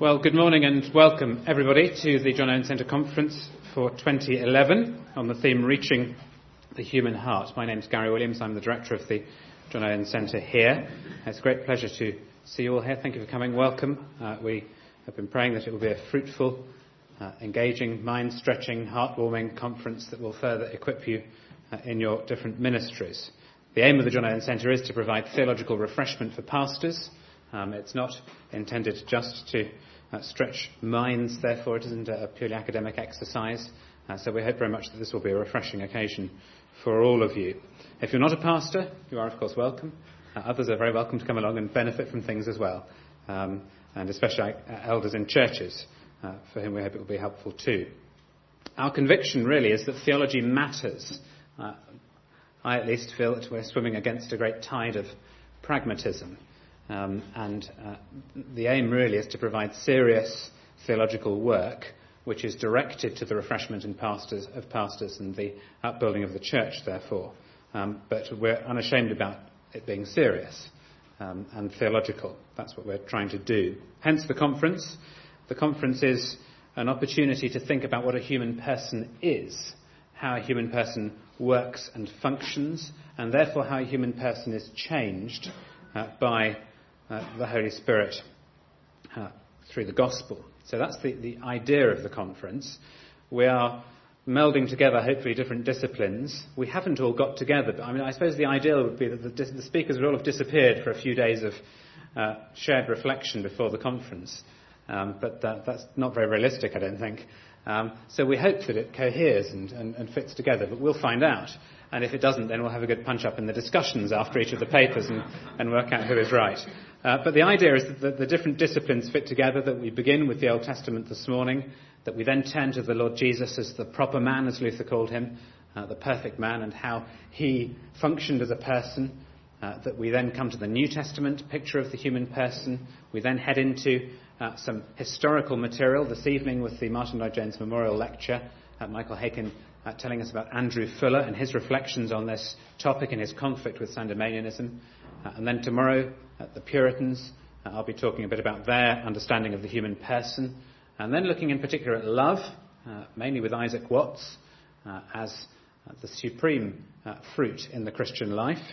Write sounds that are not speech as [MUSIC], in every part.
Well, good morning and welcome everybody to the John Owen Centre Conference for 2011 on the theme Reaching the Human Heart. My name is Gary Williams. I'm the director of the John Owen Centre here. It's a great pleasure to see you all here. Thank you for coming. Welcome. Uh, we have been praying that it will be a fruitful, uh, engaging, mind stretching, heartwarming conference that will further equip you uh, in your different ministries. The aim of the John Owen Centre is to provide theological refreshment for pastors. Um, it's not intended just to uh, stretch minds, therefore, it isn't a purely academic exercise. Uh, so we hope very much that this will be a refreshing occasion for all of you. If you're not a pastor, you are, of course, welcome. Uh, others are very welcome to come along and benefit from things as well, um, and especially uh, elders in churches, uh, for whom we hope it will be helpful too. Our conviction really is that theology matters. Uh, I at least feel that we're swimming against a great tide of pragmatism. Um, and uh, the aim really is to provide serious theological work which is directed to the refreshment pastors, of pastors and the upbuilding of the church, therefore. Um, but we're unashamed about it being serious um, and theological. That's what we're trying to do. Hence the conference. The conference is an opportunity to think about what a human person is, how a human person works and functions, and therefore how a human person is changed uh, by the Holy Spirit uh, through the gospel. So that's the, the idea of the conference. We are melding together, hopefully, different disciplines. We haven't all got together, but I mean, I suppose the ideal would be that the, the speakers would all have disappeared for a few days of uh, shared reflection before the conference. Um, but that, that's not very realistic, I don't think. Um, so we hope that it coheres and, and, and, fits together, but we'll find out. And if it doesn't, then we'll have a good punch up in the discussions after each of the papers and, and work out who is right. Uh, but the idea is that the, different disciplines fit together, that we begin with the Old Testament this morning, that we then turn to the Lord Jesus as the proper man, as Luther called him, uh, the perfect man, and how he functioned as a person, uh, that we then come to the New Testament picture of the human person. We then head into uh, some historical material this evening with the Martyn Lloyd-Jones Memorial Lecture. Uh, Michael Haykin uh, telling us about Andrew Fuller and his reflections on this topic and his conflict with Sandemanianism. And then tomorrow, the Puritans, uh, I'll be talking a bit about their understanding of the human person. And then looking in particular at love, uh, mainly with Isaac Watts, uh, as uh, the supreme uh, fruit in the Christian life.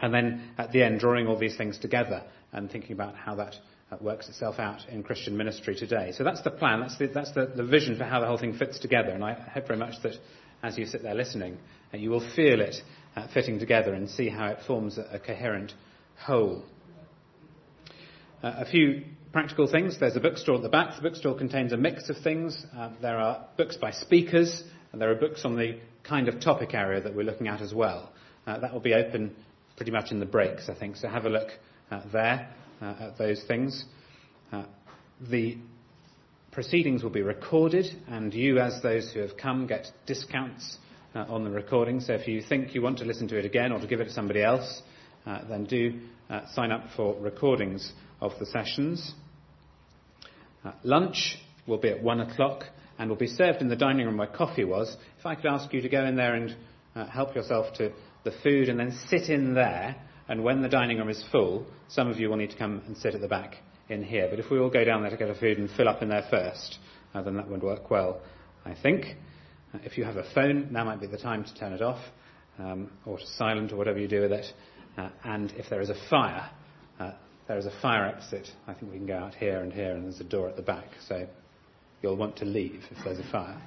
And then at the end, drawing all these things together and thinking about how that works itself out in Christian ministry today. So that's the plan, that's, the, that's the, the, vision for how the whole thing fits together. And I hope very much that as you sit there listening, uh, you will feel it uh, fitting together and see how it forms a, a coherent whole. Uh, a few practical things. There's a bookstore at the back. The bookstore contains a mix of things. Uh, there are books by speakers, and there are books on the kind of topic area that we're looking at as well. Uh, that will be open pretty much in the breaks, I think. So have a look uh, there at those things. the proceedings will be recorded, and you, as those who have come, get discounts uh, on the recording. So if you think you want to listen to it again or to give it to somebody else, uh, then do uh, sign up for recordings of the sessions. Uh, lunch will be at one o'clock and will be served in the dining room where coffee was. If I could ask you to go in there and uh, help yourself to the food and then sit in there, and when the dining room is full, some of you will need to come and sit at the back in here. But if we all go down there to get our food and fill up in there first, uh, then that would work well, I think. Uh, if you have a phone, now might be the time to turn it off, um, or to silent, or whatever you do with it. Uh, and if there is a fire, uh, there is a fire exit. I think we can go out here and here, and there's a door at the back. So you'll want to leave if there's a fire.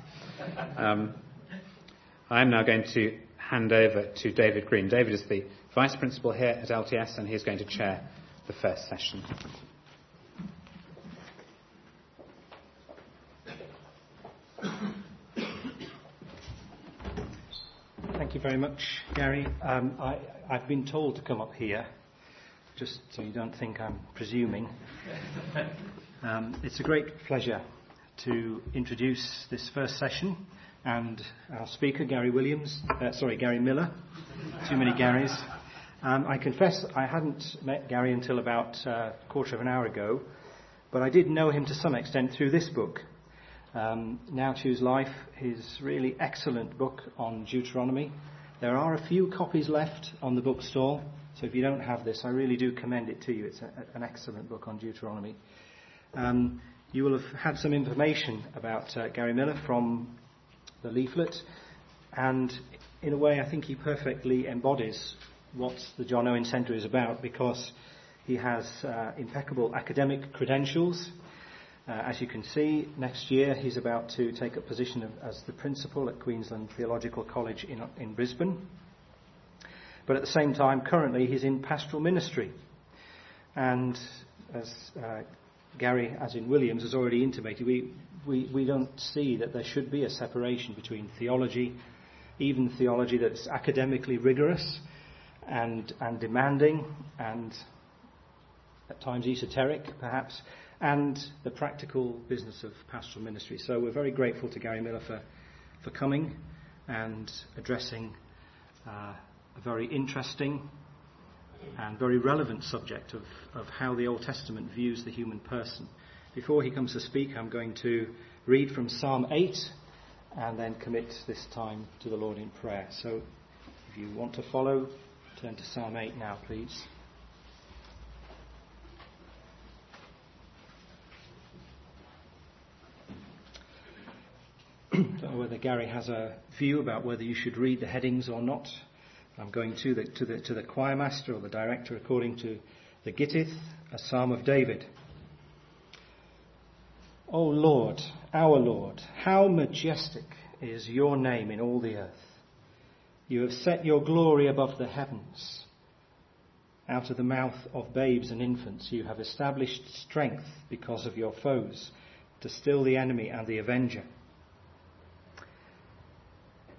Um, I'm now going to hand over to David Green. David is the vice principal here at LTS, and he's going to chair the first session. Thank you very much, Gary. Um, I, have been told to come up here, just so you don't think I'm presuming. [LAUGHS] Um, it's a great pleasure to introduce this first session and our speaker, Gary Williams, uh, sorry, Gary Millar. Too many Garys. Um, I confess I hadn't met Gary until about uh, a quarter of an hour ago, but I did know him to some extent through this book. Um, now Choose Life, his really excellent book on Deuteronomy. There are a few copies left on the bookstall, so if you don't have this, I really do commend it to you. It's a, an excellent book on Deuteronomy. Um, you will have had some information about uh, Gary Millar from the leaflet, and in a way, I think he perfectly embodies what the John Owen Centre is about because he has uh, impeccable academic credentials. Uh, as you can see, next year he's about to take a position of, as the principal at Queensland Theological College in, in Brisbane. But at the same time, currently he's in pastoral ministry. And as uh, Gary, as in Williams, has already intimated, we, we, we don't see that there should be a separation between theology, even theology that's academically rigorous and, and demanding and at times esoteric, perhaps, and the practical business of pastoral ministry. So we're very grateful to Gary Millar for, for coming and addressing uh, a very interesting and very relevant subject of, of how the Old Testament views the human person. Before he comes to speak, I'm going to read from Psalm 8 and then commit this time to the Lord in prayer. So if you want to follow, turn to Psalm 8 now, please. don't know whether Gary has a view about whether you should read the headings or not. I'm going to the, to the, to the choir master or the director according to the Gittith, a psalm of David. O Lord, our Lord, how majestic is your name in all the earth. You have set your glory above the heavens. Out of the mouth of babes and infants, you have established strength because of your foes, to still the enemy and the avenger.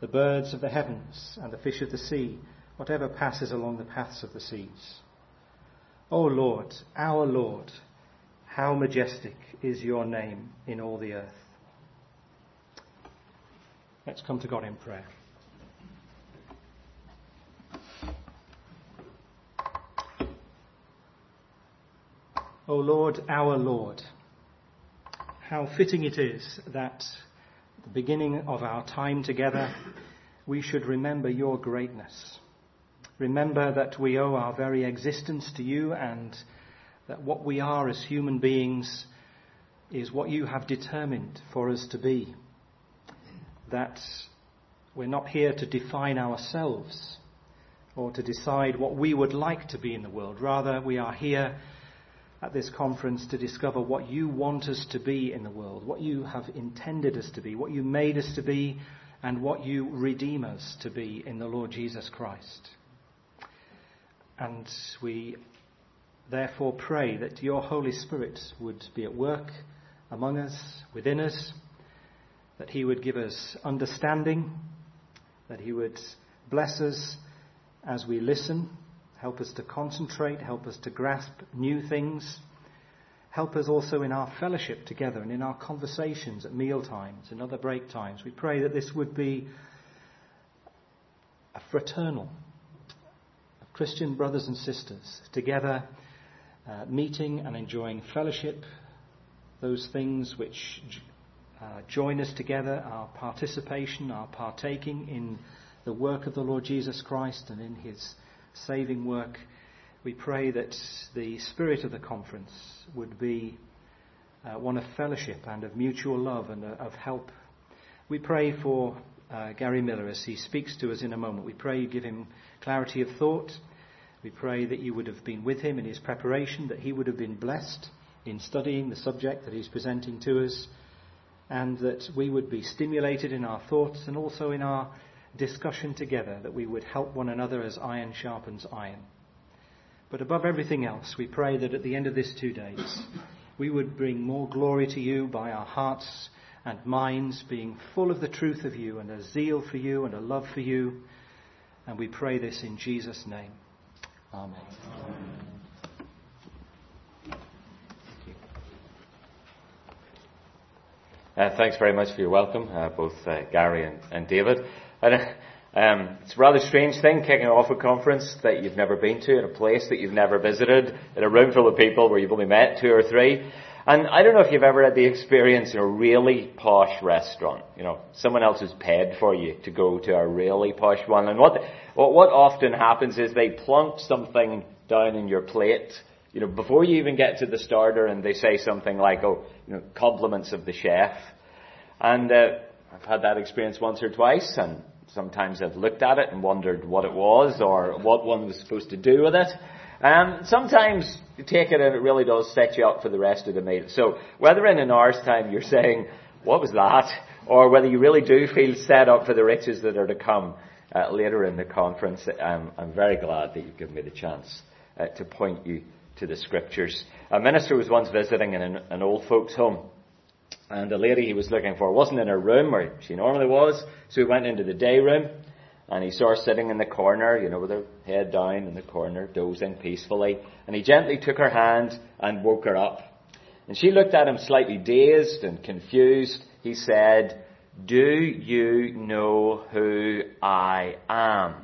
the birds of the heavens and the fish of the sea, whatever passes along the paths of the seas. O Lord, our Lord, how majestic is your name in all the earth. Let's come to God in prayer. O Lord, our Lord, how fitting it is that the beginning of our time together, we should remember your greatness. Remember that we owe our very existence to you and that what we are as human beings is what you have determined for us to be. That we're not here to define ourselves or to decide what we would like to be in the world. Rather, we are here at this conference to discover what you want us to be in the world, what you have intended us to be, what you made us to be, and what you redeem us to be in the Lord Jesus Christ. And we therefore pray that your Holy Spirit would be at work among us, within us, that he would give us understanding, that he would bless us as we listen Help us to concentrate. Help us to grasp new things. Help us also in our fellowship together and in our conversations at meal times and other break times. We pray that this would be a fraternal, of Christian brothers and sisters together, uh, meeting and enjoying fellowship, those things which uh, join us together, our participation, our partaking in the work of the Lord Jesus Christ and in his saving work, we pray that the spirit of the conference would be uh, one of fellowship and of mutual love and uh, of help. We pray for uh, Gary Millar as he speaks to us in a moment. We pray you give him clarity of thought. We pray that you would have been with him in his preparation, that he would have been blessed in studying the subject that he's presenting to us, and that we would be stimulated in our thoughts and also in our discussion together, that we would help one another as iron sharpens iron. But above everything else, we pray that at the end of this two days, we would bring more glory to you by our hearts and minds being full of the truth of you and a zeal for you and a love for you. And we pray this in Jesus' name. Amen. Amen. Uh, thanks very much for your welcome, uh, both uh, Gary and, and David. Um, it's a rather strange thing kicking off a conference that you've never been to, in a place that you've never visited, in a room full of people where you've only met two or three. And I don't know if you've ever had the experience in a really posh restaurant. You know, someone else has paid for you to go to a really posh one. And what, what often happens is they plunk something down in your plate you know, before you even get to the starter and they say something like, oh, you know, compliments of the chef. And uh, I've had that experience once or twice and sometimes I've looked at it and wondered what it was or what one was supposed to do with it. Um, sometimes you take it and it really does set you up for the rest of the meal. So whether in an hour's time you're saying, what was that? Or whether you really do feel set up for the riches that are to come uh, later in the conference, um, I'm very glad that you've given me the chance uh, to point you to the scriptures. A minister was once visiting in an, an old folks' home, and the lady he was looking for wasn't in her room where she normally was, so he went into the day room, and he saw her sitting in the corner, you know, with her head down in the corner, dozing peacefully, and he gently took her hand and woke her up. And she looked at him slightly dazed and confused. He said, Do you know who I am?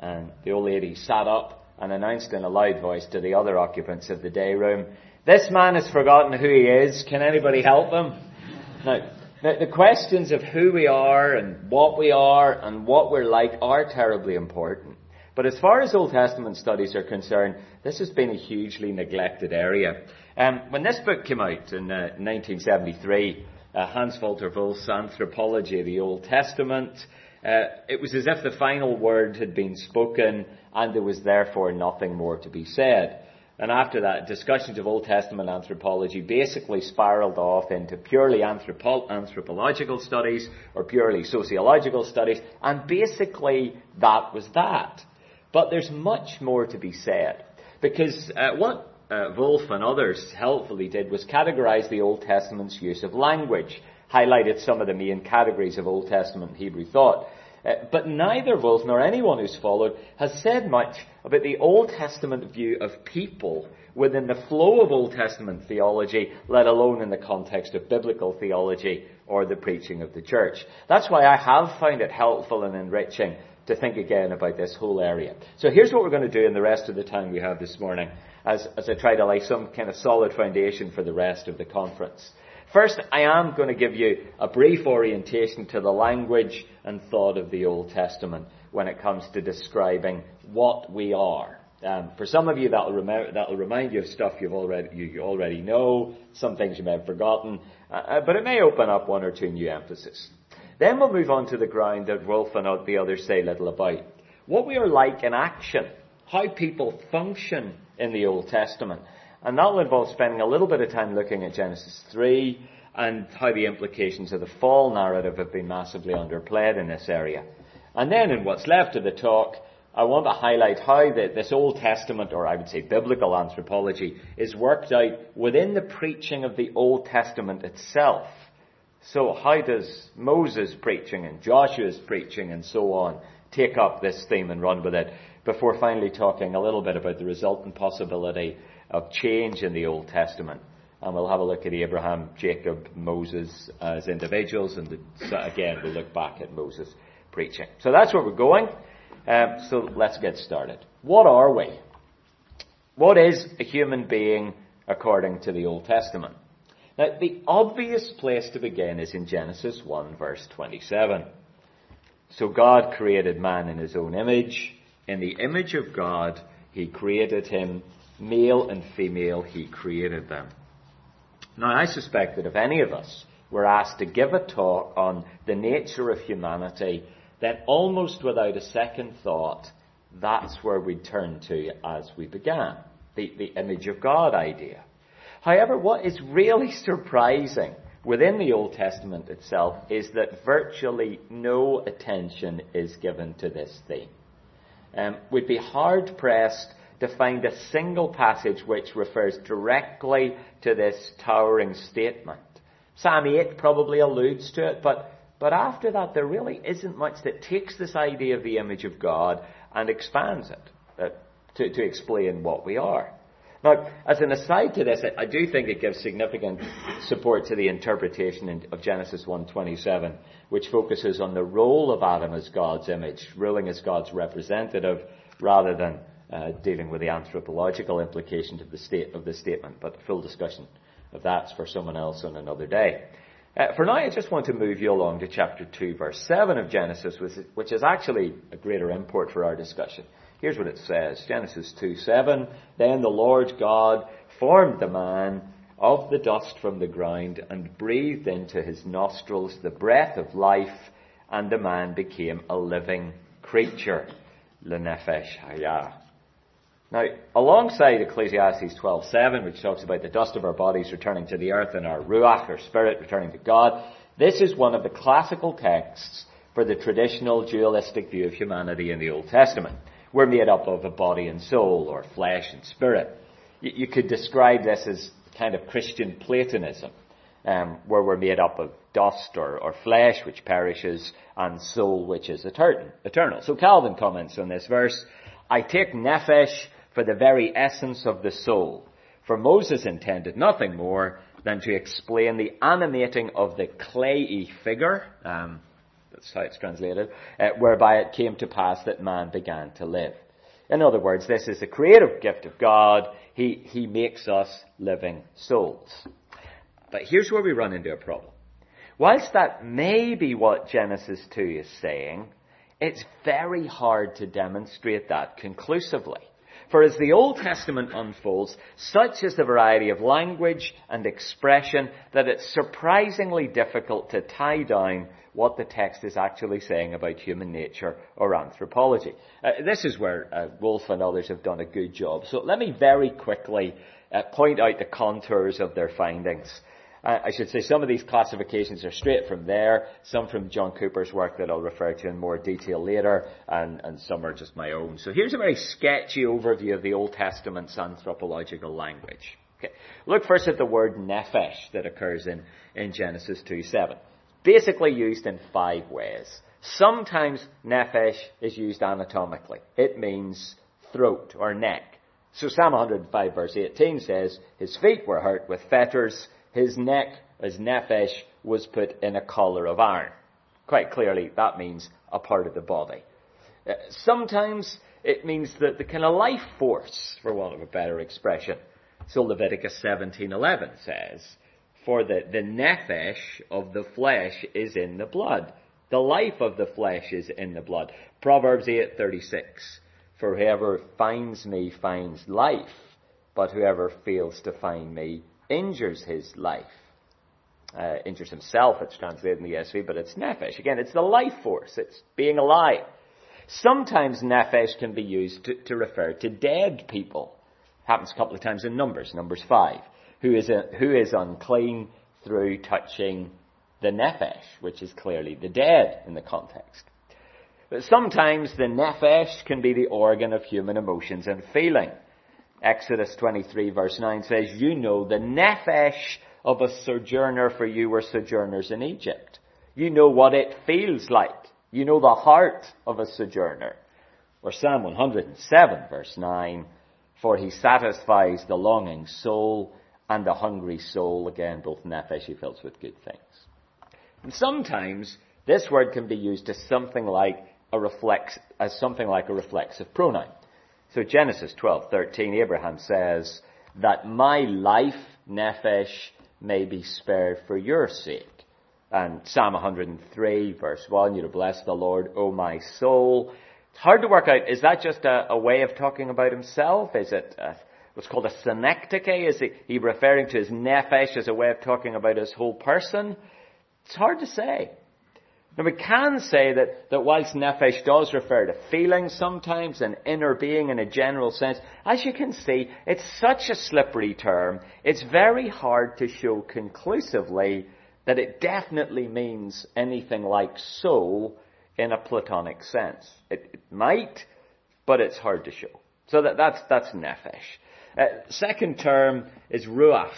And the old lady sat up and announced in a loud voice to the other occupants of the day room, This man has forgotten who he is. Can anybody help him? Now, the questions of who we are and what we are and what we're like are terribly important. But as far as Old Testament studies are concerned, this has been a hugely neglected area. Um, when this book came out in uh, 1973, uh, Hans Walter Wolff's Anthropology of the Old Testament, uh, it was as if the final word had been spoken and there was therefore nothing more to be said. And after that, discussions of Old Testament anthropology basically spiraled off into purely anthropo- anthropological studies or purely sociological studies, and basically that was that. But there's much more to be said. Because uh, what uh, Wolff and others helpfully did was categorize the Old Testament's use of language, highlighted some of the main categories of Old Testament Hebrew thought. Uh, but neither Wolff nor anyone who's followed has said much about the Old Testament view of people within the flow of Old Testament theology, let alone in the context of biblical theology or the preaching of the church. That's why I have found it helpful and enriching to think again about this whole area. So here's what we're going to do in the rest of the time we have this morning as, as I try to lay some kind of solid foundation for the rest of the conference. First, I am going to give you a brief orientation to the language and thought of the Old Testament when it comes to describing what we are. Um, for some of you, that'll, rem- that'll, remind you of stuff you've already, you, already know, some things you may have forgotten, uh, uh, but it may open up one or two new emphasis. Then we'll move on to the ground that Wolff and the others say little about. What we are like in action, how people function in the Old Testament. And that will involve spending a little bit of time looking at Genesis 3 and how the implications of the fall narrative have been massively underplayed in this area. And then in what's left of the talk, I want to highlight how the, this Old Testament, or I would say biblical anthropology, is worked out within the preaching of the Old Testament itself. So how does Moses' preaching and Joshua's preaching and so on take up this theme and run with it before finally talking a little bit about the resultant possibility of change in the Old Testament. And we'll have a look at Abraham, Jacob, Moses as individuals, and again, we'll look back at Moses preaching. So that's where we're going. Um, so let's get started. What are we? What is a human being according to the Old Testament? Now, the obvious place to begin is in Genesis 1, verse 27. So God created man in his own image. In the image of God, he created him Male and female, he created them. Now, I suspect that if any of us were asked to give a talk on the nature of humanity, then almost without a second thought, that's where we'd turn to as we began the, the image of God idea. However, what is really [LAUGHS] surprising within the Old Testament itself is that virtually no attention is given to this theme. Um, we'd be hard pressed to find a single passage which refers directly to this towering statement. Psalm 8 probably alludes to it, but, but after that, there really isn't much that takes this idea of the image of God and expands it uh, to, to explain what we are. Now, as an aside to this, I do think it gives significant support to the interpretation of Genesis 1:27, which focuses on the role of Adam as God's image, ruling as God's representative, rather than uh, dealing with the anthropological implications of the, state, of the statement. But full discussion of that's for someone else on another day. Uh, for now, I just want to move you along to chapter 2, verse 7 of Genesis, which is actually a greater import for our discussion. Here's what it says Genesis 2 7. Then the Lord God formed the man of the dust from the ground and breathed into his nostrils the breath of life, and the man became a living creature. Lenefesh hayah. Now, alongside Ecclesiastes 12:7, which talks about the dust of our bodies returning to the earth and our ruach, our spirit, returning to God, this is one of the classical texts for the traditional dualistic view of humanity in the Old Testament. We're made up of a body and soul, or flesh and spirit. You, could describe this as kind of Christian Platonism, um, where we're made up of dust or, or flesh, which perishes, and soul, which is eternal. So Calvin comments on this verse, I take nephesh for the very essence of the soul. For Moses intended nothing more than to explain the animating of the clayey figure, um, that's how it's translated, uh, whereby it came to pass that man began to live. In other words, this is the creative gift of God. He, he makes us living souls. But here's where we run into a problem. Whilst that may be what Genesis 2 is saying, it's very hard to demonstrate that conclusively. For as the Old Testament unfolds, such is the variety of language and expression that it's surprisingly difficult to tie down what the text is actually saying about human nature or anthropology. Uh, this is where uh, Wolff and others have done a good job. So let me very quickly uh, point out the contours of their findings. I should say some of these classifications are straight from there, some from John Cooper's work that I'll refer to in more detail later, and, and some are just my own. So here's a very sketchy overview of the Old Testament's anthropological language. Okay. Look first at the word nephesh that occurs in, in Genesis 2.7. Basically used in five ways. Sometimes nephesh is used anatomically. It means throat or neck. So Psalm 105 verse 18 says, His feet were hurt with fetters, his neck, his nephesh, was put in a collar of iron. Quite clearly, that means a part of the body. Uh, sometimes it means that the kind of life force, for want of a better expression. So Leviticus 17:11 says, "For the, the nephesh of the flesh is in the blood. The life of the flesh is in the blood." Proverbs 8:36, "For whoever finds me finds life, but whoever fails to find me injures his life. Uh, injures himself, it's translated in the ESV, but it's nephesh. Again, it's the life force. It's being alive. Sometimes nephesh can be used to, to refer to dead people. Happens a couple of times in Numbers, Numbers 5. Who is, a, who is unclean through touching the nephesh, which is clearly the dead in the context. But sometimes the nephesh can be the organ of human emotions and feeling. Exodus 23 verse 9 says, You know the nephesh of a sojourner for you were sojourners in Egypt. You know what it feels like. You know the heart of a sojourner. Or Psalm 107 verse 9, For he satisfies the longing soul and the hungry soul. Again, both nephesh he fills with good things. And sometimes this word can be used as something like a reflex, as something like a reflexive pronoun. So Genesis 12:13, Abraham says that my life, nephesh, may be spared for your sake. And Psalm 103 verse 1, you to bless the Lord, O my soul. It's hard to work out, is that just a, a way of talking about himself? Is it a, what's called a synecdoche? Is he, he referring to his nephesh as a way of talking about his whole person? It's hard to say. Now we can say that, that whilst nefesh does refer to feelings sometimes and inner being in a general sense, as you can see, it's such a slippery term, it's very hard to show conclusively that it definitely means anything like soul in a Platonic sense. It, it might, but it's hard to show. So that, that's, that's nephesh. Uh, second term is ruach,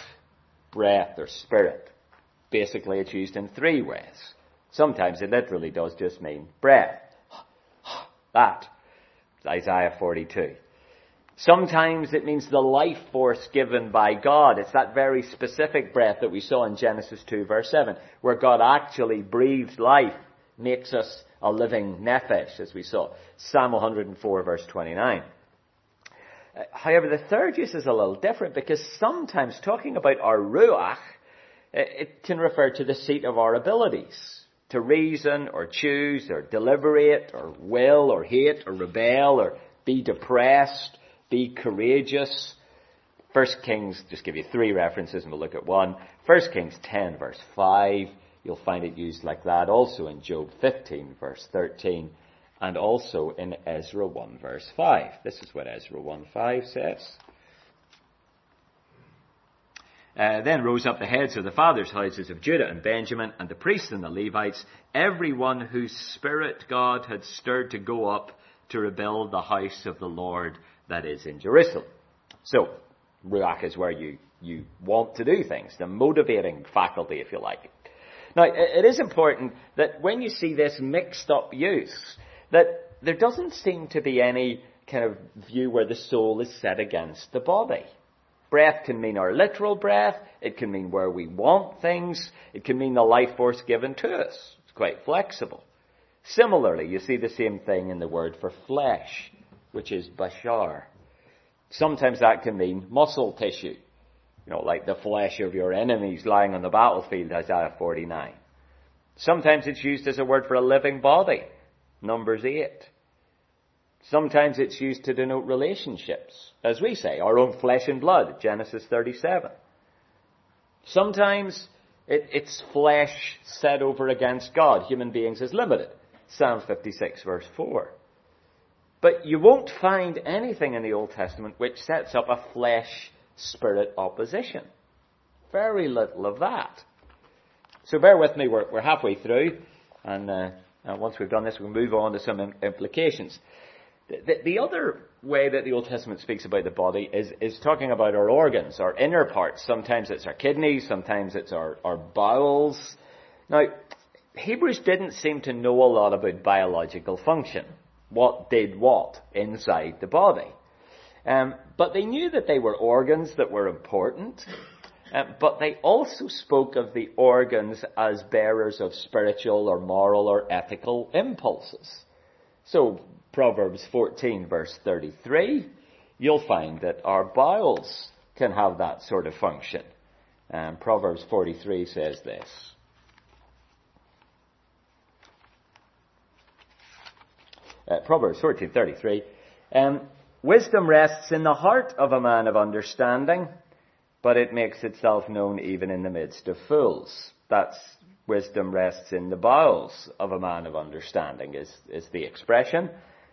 breath or spirit. Basically it's used in three ways. Sometimes it literally does just mean breath. [SIGHS] That. Isaiah 42. Sometimes it means the life force given by God. It's that very specific breath that we saw in Genesis 2 verse 7, where God actually breathes life, makes us a living nephesh, as we saw. Psalm 104 verse 29. Uh, however, the third use is a little different because sometimes talking about our ruach, it can refer to the seat of our abilities. To reason or choose or deliberate or will or hate or rebel or be depressed, be courageous. First Kings, just give you three references and we'll look at one. First Kings 10 verse 5, you'll find it used like that. Also in Job 15 verse 13 and also in Ezra 1 verse 5. This is what Ezra 1 5 says. Uh, then rose up the heads of the fathers' houses of Judah and Benjamin, and the priests and the Levites, everyone whose spirit God had stirred to go up to rebuild the house of the Lord that is in Jerusalem. So, Ruach is where you, you want to do things, the motivating faculty, if you like. Now, it is important that when you see this mixed up use, that there doesn't seem to be any kind of view where the soul is set against the body. Breath can mean our literal breath, it can mean where we want things, it can mean the life force given to us. It's quite flexible. Similarly, you see the same thing in the word for flesh, which is bashar. Sometimes that can mean muscle tissue, you know, like the flesh of your enemies lying on the battlefield, Isaiah 49. Sometimes it's used as a word for a living body, Numbers 8. Sometimes it's used to denote relationships, as we say, our own flesh and blood, Genesis 37. Sometimes it, it's flesh set over against God. Human beings is limited. Psalm 56 verse 4. But you won't find anything in the Old Testament which sets up a flesh spirit opposition. Very little of that. So bear with me, we're, we're halfway through, and uh, once we've done this, we'll move on to some implications. The, the, other way that the Old Testament speaks about the body is, is talking about our organs, our inner parts. Sometimes it's our kidneys, sometimes it's our, our bowels. Now, Hebrews didn't seem to know a lot about biological function. What did what inside the body. Um, but they knew that they were organs that were important. Uh, but they also spoke of the organs as bearers of spiritual or moral or ethical impulses. So, Proverbs 14 verse 33, you'll find that our bowels can have that sort of function. And Proverbs 43 says this. Uh, Proverbs 14:33. Um, Wisdom rests in the heart of a man of understanding, but it makes itself known even in the midst of fools. That's wisdom rests in the bowels of a man of understanding is, is the expression.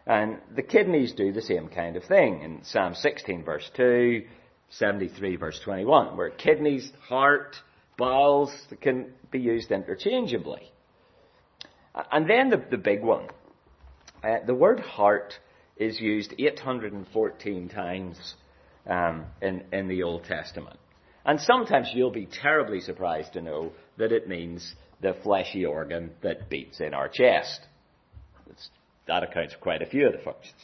And the kidneys do the same kind of thing in Psalm 16 verse 2, 73 verse 21, where kidneys, heart, bowels can be used interchangeably. And then the, the big one. Uh, the word heart is used 814 times um, in, in the Old Testament. And sometimes you'll be terribly surprised to know that it means the fleshy organ that beats in our chest. It's, that accounts for quite a few of the functions.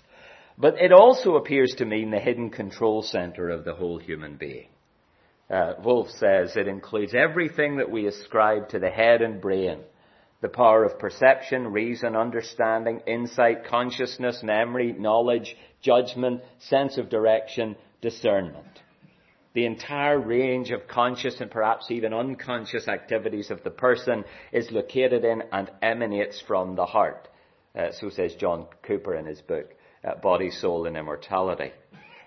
But it also appears to mean the hidden control center of the whole human being. Uh, Wolff says it includes everything that we ascribe to the head and brain. The power of perception, reason, understanding, insight, consciousness, memory, knowledge, judgment, sense of direction, discernment. The entire range of conscious and perhaps even unconscious activities of the person is located in and emanates from the heart. Uh, so says John Cooper in his book, uh, Body, Soul and Immortality.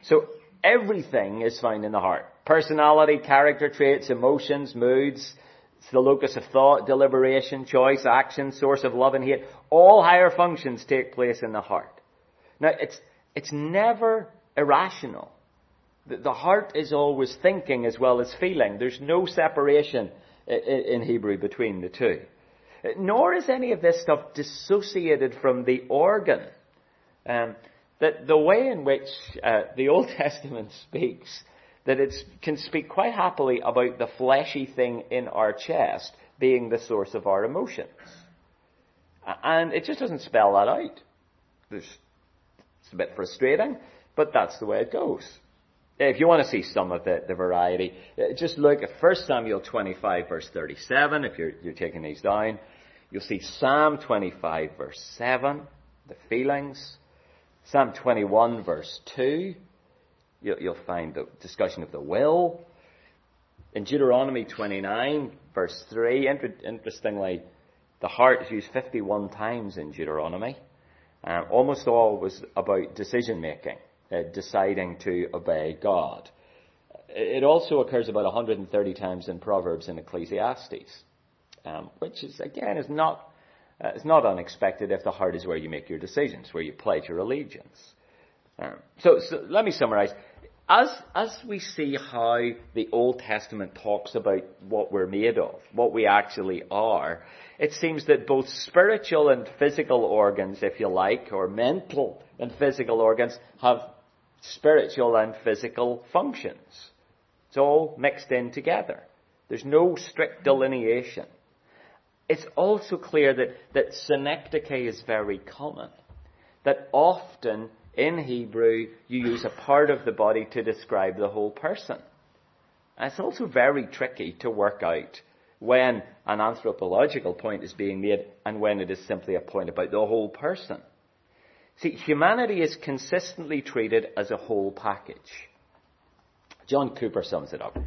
So everything is found in the heart. Personality, character traits, emotions, moods, the locus of thought, deliberation, choice, action, source of love and hate. All higher functions take place in the heart. Now, it's, it's never irrational. The heart is always thinking as well as feeling. There's no separation in Hebrew between the two. Nor is any of this stuff dissociated from the organ. Um, that the way in which uh, the [LAUGHS] Old Testament speaks, that it can speak quite happily about the fleshy thing in our chest being the source of our emotions. And it just doesn't spell that out. There's, it's a bit frustrating but that's the way it goes. If you want to see some of the, the variety, uh, just look at 1 Samuel 25 verse 37, if you're, you're taking these down. You'll see Psalm 25 verse 7, the feelings. Psalm 21 verse 2, you'll, you'll find the discussion of the will. In Deuteronomy 29 verse 3, inter- interestingly, the heart is used 51 times in Deuteronomy. Um, almost all was about decision making uh, deciding to obey God. It also occurs about 130 times in Proverbs and Ecclesiastes, um, which is again is not uh, is not unexpected if the heart is where you make your decisions, where you pledge your allegiance. Um, so, so let me summarize. As, as we see how the Old Testament talks about what we're made of, what we actually are, it seems that both spiritual and physical organs, if you like, or mental and physical organs, have spiritual and physical functions. It's all mixed in together. There's no strict delineation. It's also clear that, that synecdoche is very common. That often in Hebrew you use a part of the body to describe the whole person. And it's also very tricky to work out when an anthropological point is being made and when it is simply a point about the whole person. See, humanity is consistently treated as a whole package. John Cooper sums it up.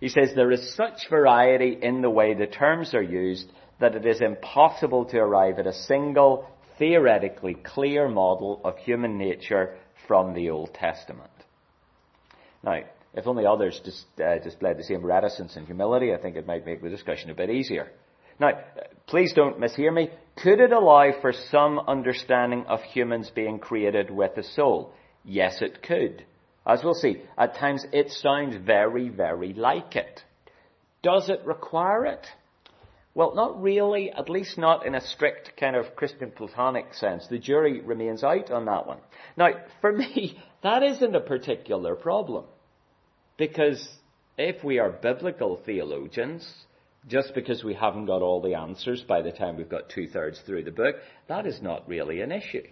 He says, There is such variety in the way the terms are used that it is impossible to arrive at a single, theoretically clear model of human nature from the Old Testament. Now, if only others just, uh, displayed the same reticence and humility, I think it might make the discussion a bit easier. Now, please don't mishear me. Could it allow for some understanding of humans being created with a soul? Yes, it could. As we'll see, at times it sounds very, very like it. Does it require it? Well, not really, at least not in a strict kind of Christian Platonic sense. The jury remains out on that one. Now, for [LAUGHS] me, that isn't a particular problem. Because if we are biblical theologians, just because we haven't got all the answers by the time we've got two thirds through the book, that is not really an issue.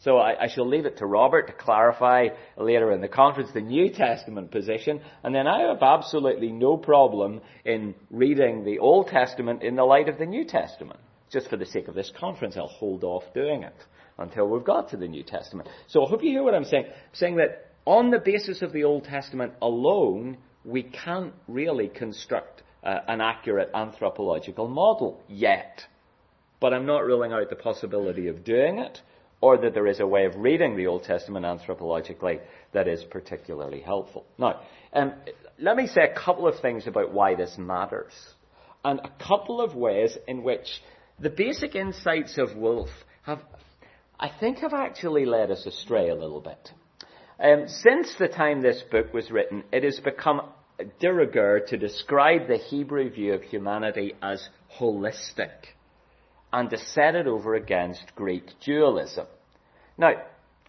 So I, I, shall leave it to Robert to clarify later in the conference the New Testament position, and then I have absolutely no problem in reading the Old Testament in the light of the New Testament. Just for the sake of this conference, I'll hold off doing it until we've got to the New Testament. So I hope you hear what I'm saying. I'm saying that on the basis of the Old Testament alone, we can't really construct uh, an accurate anthropological model yet. But I'm not ruling out the possibility of doing it, or that there is a way of reading the Old Testament anthropologically that is particularly helpful. Now, um, let me say a couple of things about why this matters, and a couple of ways in which the basic insights of Wolff have, I think, have actually led us astray a little bit. Um, since the time this book was written, it has become de rigueur to describe the Hebrew view of humanity as holistic and to set it over against Greek dualism. Now,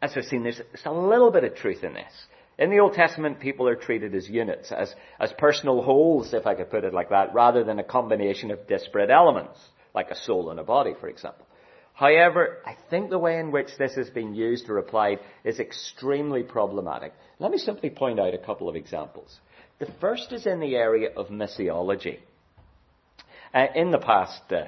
as we've seen, there's, a little bit of truth in this. In the Old Testament, people are treated as units, as, as personal wholes, if I could put it like that, rather than a combination of disparate elements, like a soul and a body, for example. However, I think the way in which this has been used or applied is extremely problematic. Let me simply point out a couple of examples. The first is in the area of missiology. Uh, in the past uh,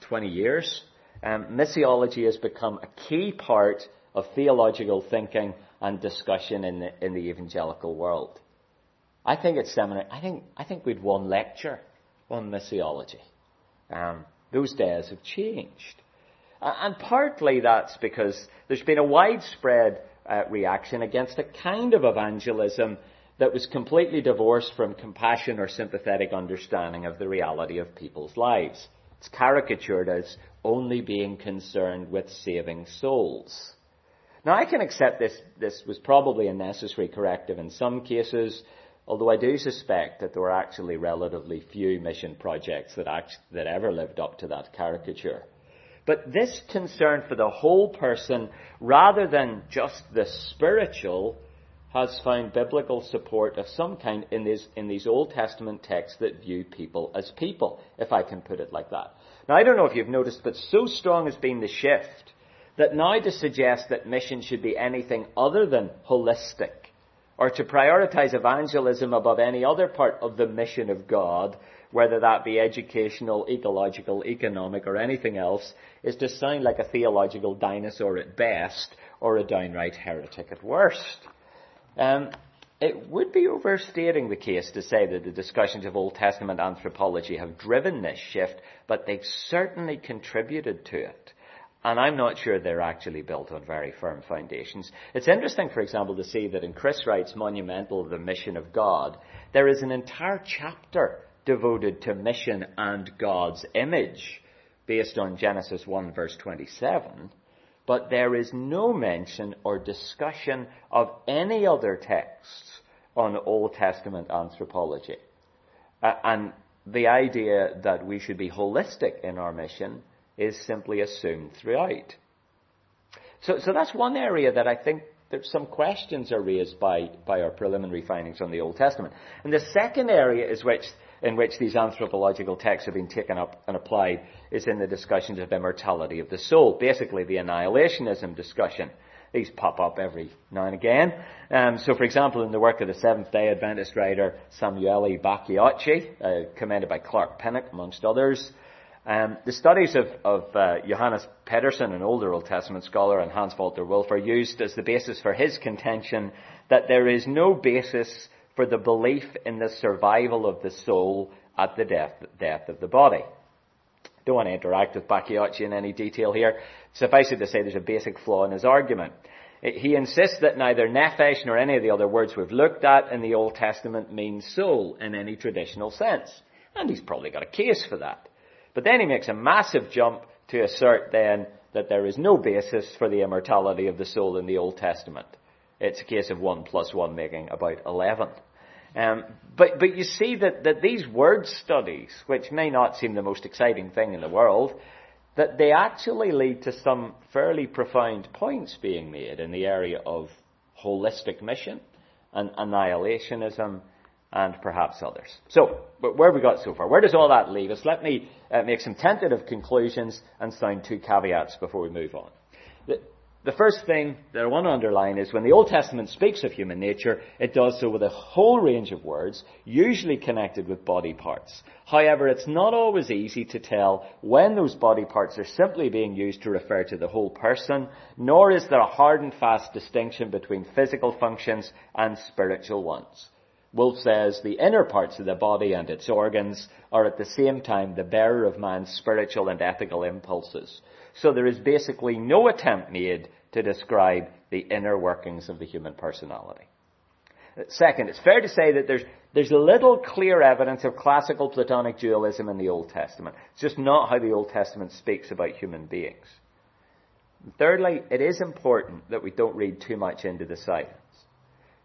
20 years, um, missiology has become a key part of theological thinking and discussion in the, in the evangelical world. I think it's seminary. I think, I think we'd one lecture on missiology. Um, those days have changed. Uh, and partly that's because there's been a widespread uh, reaction against a kind of evangelism that was completely divorced from compassion or sympathetic understanding of the reality of people's lives. It's caricatured as only being concerned with saving souls. Now, I can accept this, this was probably a necessary corrective in some cases, although I do suspect that there were actually relatively few mission projects that, act, that ever lived up to that caricature. But this concern for the whole person, rather than just the spiritual, has found biblical support of some kind in these, in these Old Testament texts that view people as people, if I can put it like that. Now, I don't know if you've noticed, but so strong has been the shift that now to suggest that mission should be anything other than holistic, or to prioritize evangelism above any other part of the mission of God, whether that be educational, ecological, economic, or anything else, is to sound like a theological dinosaur at best, or a downright heretic at worst. Um, it would be overstating the case to say that the discussions of Old Testament anthropology have driven this shift, but they've certainly contributed to it. And I'm not sure they're actually built on very firm foundations. It's interesting, for example, to see that in Chris Wright's Monumental The Mission of God, there is an entire chapter devoted to mission and God's image, based on Genesis 1 verse 27 but there is no mention or discussion of any other texts on Old Testament anthropology. Uh, and the idea that we should be holistic in our mission is simply assumed throughout. So, so that's one area that I think that some questions are raised by, by our preliminary findings on the Old Testament. And the second area is which in which these anthropological texts have been taken up and applied is in the discussions of immortality of the soul, basically the annihilationism discussion. These pop up every now and again. Um, so, for example, in the work of the Seventh Day Adventist writer Samuele Bacchiocchi, uh, commended by Clark Pinnock, amongst others, um, the studies of, of uh, Johannes Pedersen, an older Old Testament scholar, and Hans Walter Wolff are used as the basis for his contention that there is no basis for the belief in the survival of the soul at the death, death of the body. Don't want to interact with Bacchiocchi in any detail here. Suffice it to say there's a basic flaw in his argument. He insists that neither nephesh nor any of the other words we've looked at in the Old Testament means soul in any traditional sense. And he's probably got a case for that. But then he makes a massive jump to assert then that there is no basis for the immortality of the soul in the Old Testament. It's a case of one plus one making about 11. Um, but, but you see that, that these word studies, which may not seem the most exciting thing in the world, that they actually lead to some fairly profound points being made in the area of holistic mission and annihilationism and perhaps others. So, where have we got so far? Where does all that leave us? Let me uh, make some tentative conclusions and sound two caveats before we move on. The first thing that I want to underline is when the Old Testament speaks of human nature, it does so with a whole range of words, usually connected with body parts. However, it's not always easy to tell when those body parts are simply being used to refer to the whole person, nor is there a hard and fast distinction between physical functions and spiritual ones. Wolff says the inner parts of the body and its organs are at the same time the bearer of man's spiritual and ethical impulses. So there is basically no attempt made to describe the inner workings of the human personality. Second, it's fair to say that there's, there's little clear evidence of classical Platonic dualism in the Old Testament. It's just not how the Old Testament speaks about human beings. thirdly, it is important that we don't read too much into the silence.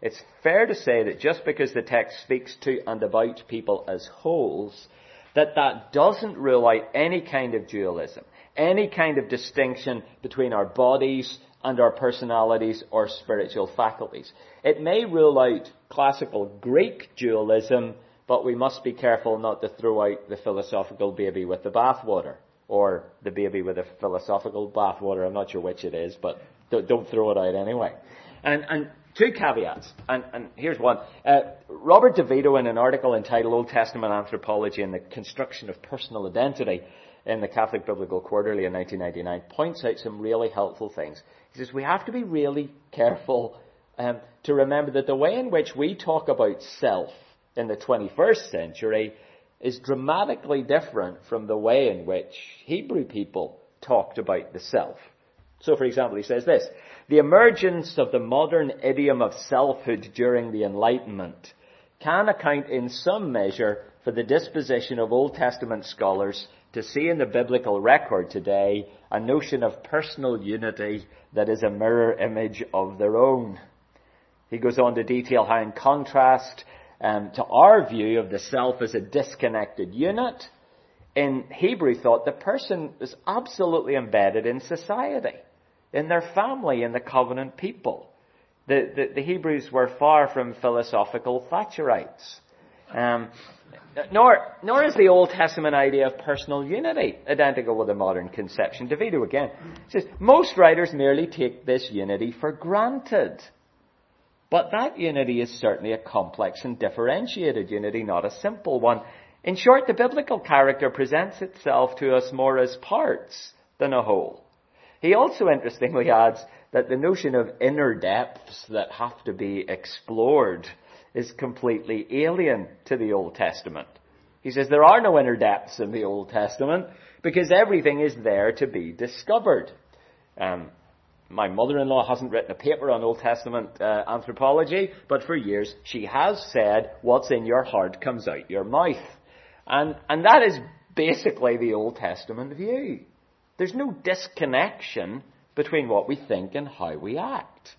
It's fair to say that just because the text speaks to and about people as wholes, that that doesn't rule out any kind of dualism any kind of distinction between our bodies and our personalities or spiritual faculties. It may rule out classical Greek dualism, but we must be careful not to throw out the philosophical baby with the bathwater, or the baby with the philosophical bathwater. I'm not sure which it is, but don't throw it out anyway. And, and two caveats, and, and here's one. Uh, Robert Di Vito, in an article entitled Old Testament Anthropology and the Construction of Personal Identity, in the Catholic Biblical Quarterly in 1999 points out some really helpful things. He says we have to be really careful um, to remember that the way in which we talk about self in the 21st century is dramatically different from the way in which Hebrew people talked about the self. So, for example, he says this The emergence of the modern idiom of selfhood during the Enlightenment can account in some measure for the disposition of Old Testament scholars to see in the biblical record today a notion of personal unity that is a mirror image of their own. He goes on to detail how, in contrast um, to our view of the self as a disconnected unit, in Hebrew thought the person is absolutely embedded in society, in their family, in the covenant people. The, the, the Hebrews were far from philosophical Thatcherites. Um, nor, nor is the Old Testament idea of personal unity identical with the modern conception. Di Vito again says, most writers merely take this unity for granted. But that unity is certainly a complex and differentiated unity, not a simple one. In short, the biblical character presents itself to us more as parts than a whole. He also interestingly adds that the notion of inner depths that have to be explored is completely alien to the Old Testament. He says there are no inner depths in the Old Testament because everything is there to be discovered. Um, my mother-in-law hasn't written a paper on Old Testament uh, anthropology, but for years she has said, what's in your heart comes out your mouth. And, and that is basically the Old Testament view. There's no disconnection between what we think and how we act.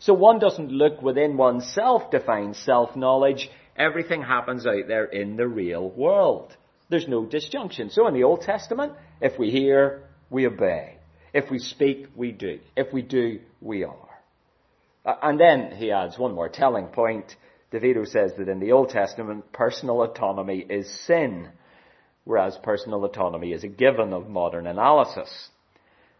So one doesn't look within oneself to find self-knowledge. Everything happens out there in the real world. There's no disjunction. So in the Old Testament, if we hear, we obey. If we speak, we do. If we do, we are. And then he adds one more telling point. Di Vito says that in the Old Testament, personal autonomy is sin, whereas personal autonomy is a given of modern analysis.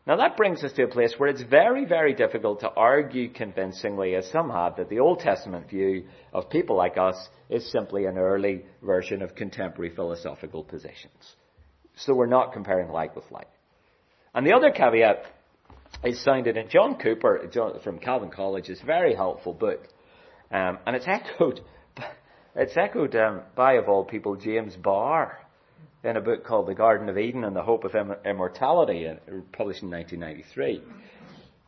Now that brings us to a place where it's very, very difficult to argue convincingly, as some have, that the Old Testament view of people like us is simply an early version of contemporary philosophical positions. So we're not comparing like with like. And the other caveat is sounded in John Cooper from Calvin College's very helpful book, um, and it's echoed, [LAUGHS] it's echoed um, by of all people James Barr in a book called The Garden of Eden and the Hope of Immortality, uh, published in 1993.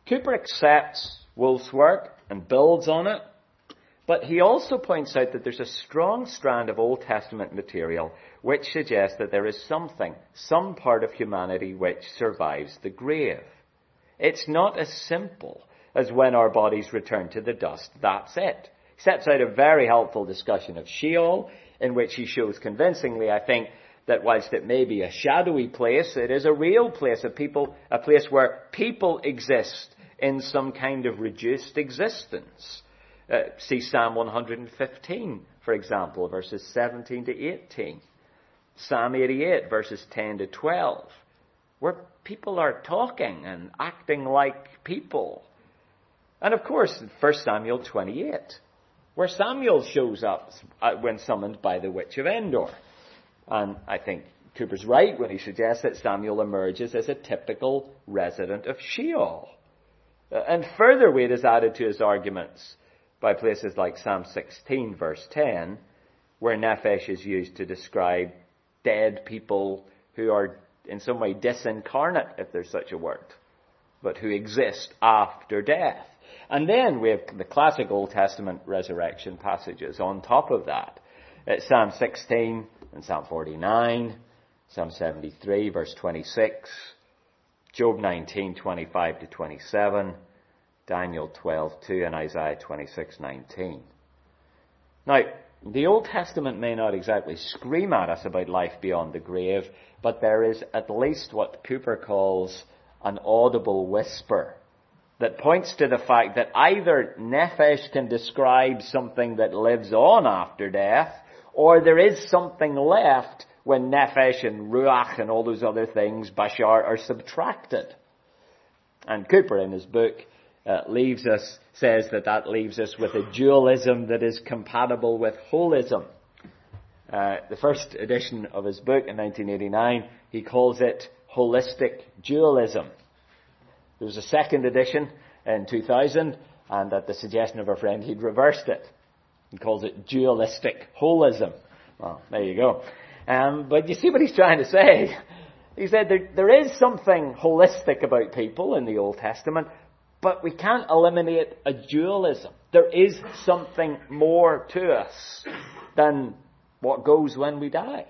Cooper accepts Wolff's work and builds on it, but he also points out that there's a strong strand of Old Testament material which suggests that there is something, some part of humanity which survives the grave. It's not as simple as when our bodies return to the dust, that's it. He sets out a very helpful discussion of Sheol, in which he shows convincingly, I think, that whilst it may be a shadowy place, it is a real place, a people, a place where people exist in some kind of reduced existence. Uh, see Psalm 115, for example, verses 17 to 18. Psalm 88, verses 10 to 12, where people are talking and acting like people. And of course, 1 Samuel 28, where Samuel shows up uh, when summoned by the witch of Endor. And I think Cooper's right when he suggests that Samuel emerges as a typical resident of Sheol. Uh, and further weight is added to his arguments by places like Psalm 16 verse 10, where nephesh is used to describe dead people who are in some way disincarnate, if there's such a word, but who exist after death. And then we have the classic Old Testament resurrection passages on top of that. It's Psalm 16 and Psalm 49, Psalm 73 verse 26, Job 19, 25 to 27, Daniel 12, 2 and Isaiah 26, 19. Now, the Old Testament may not exactly scream at us about life beyond the grave, but there is at least what Cooper calls an audible whisper that points to the fact that either Nephesh can describe something that lives on after death, or there is something left when nefesh and Ruach and all those other things, basar, are subtracted. And Cooper in his book uh, leaves us, says that that leaves us with a dualism that is compatible with holism. Uh, the first edition of his book in 1989, he calls it holistic dualism. There was a second edition in 2000, and at the suggestion of a friend, he'd reversed it. He calls it dualistic holism. Well, there you go. Um, but you see what he's trying to say. He said there, there is something holistic about people in the Old Testament, but we can't eliminate a dualism. There is something more to us than what goes when we die.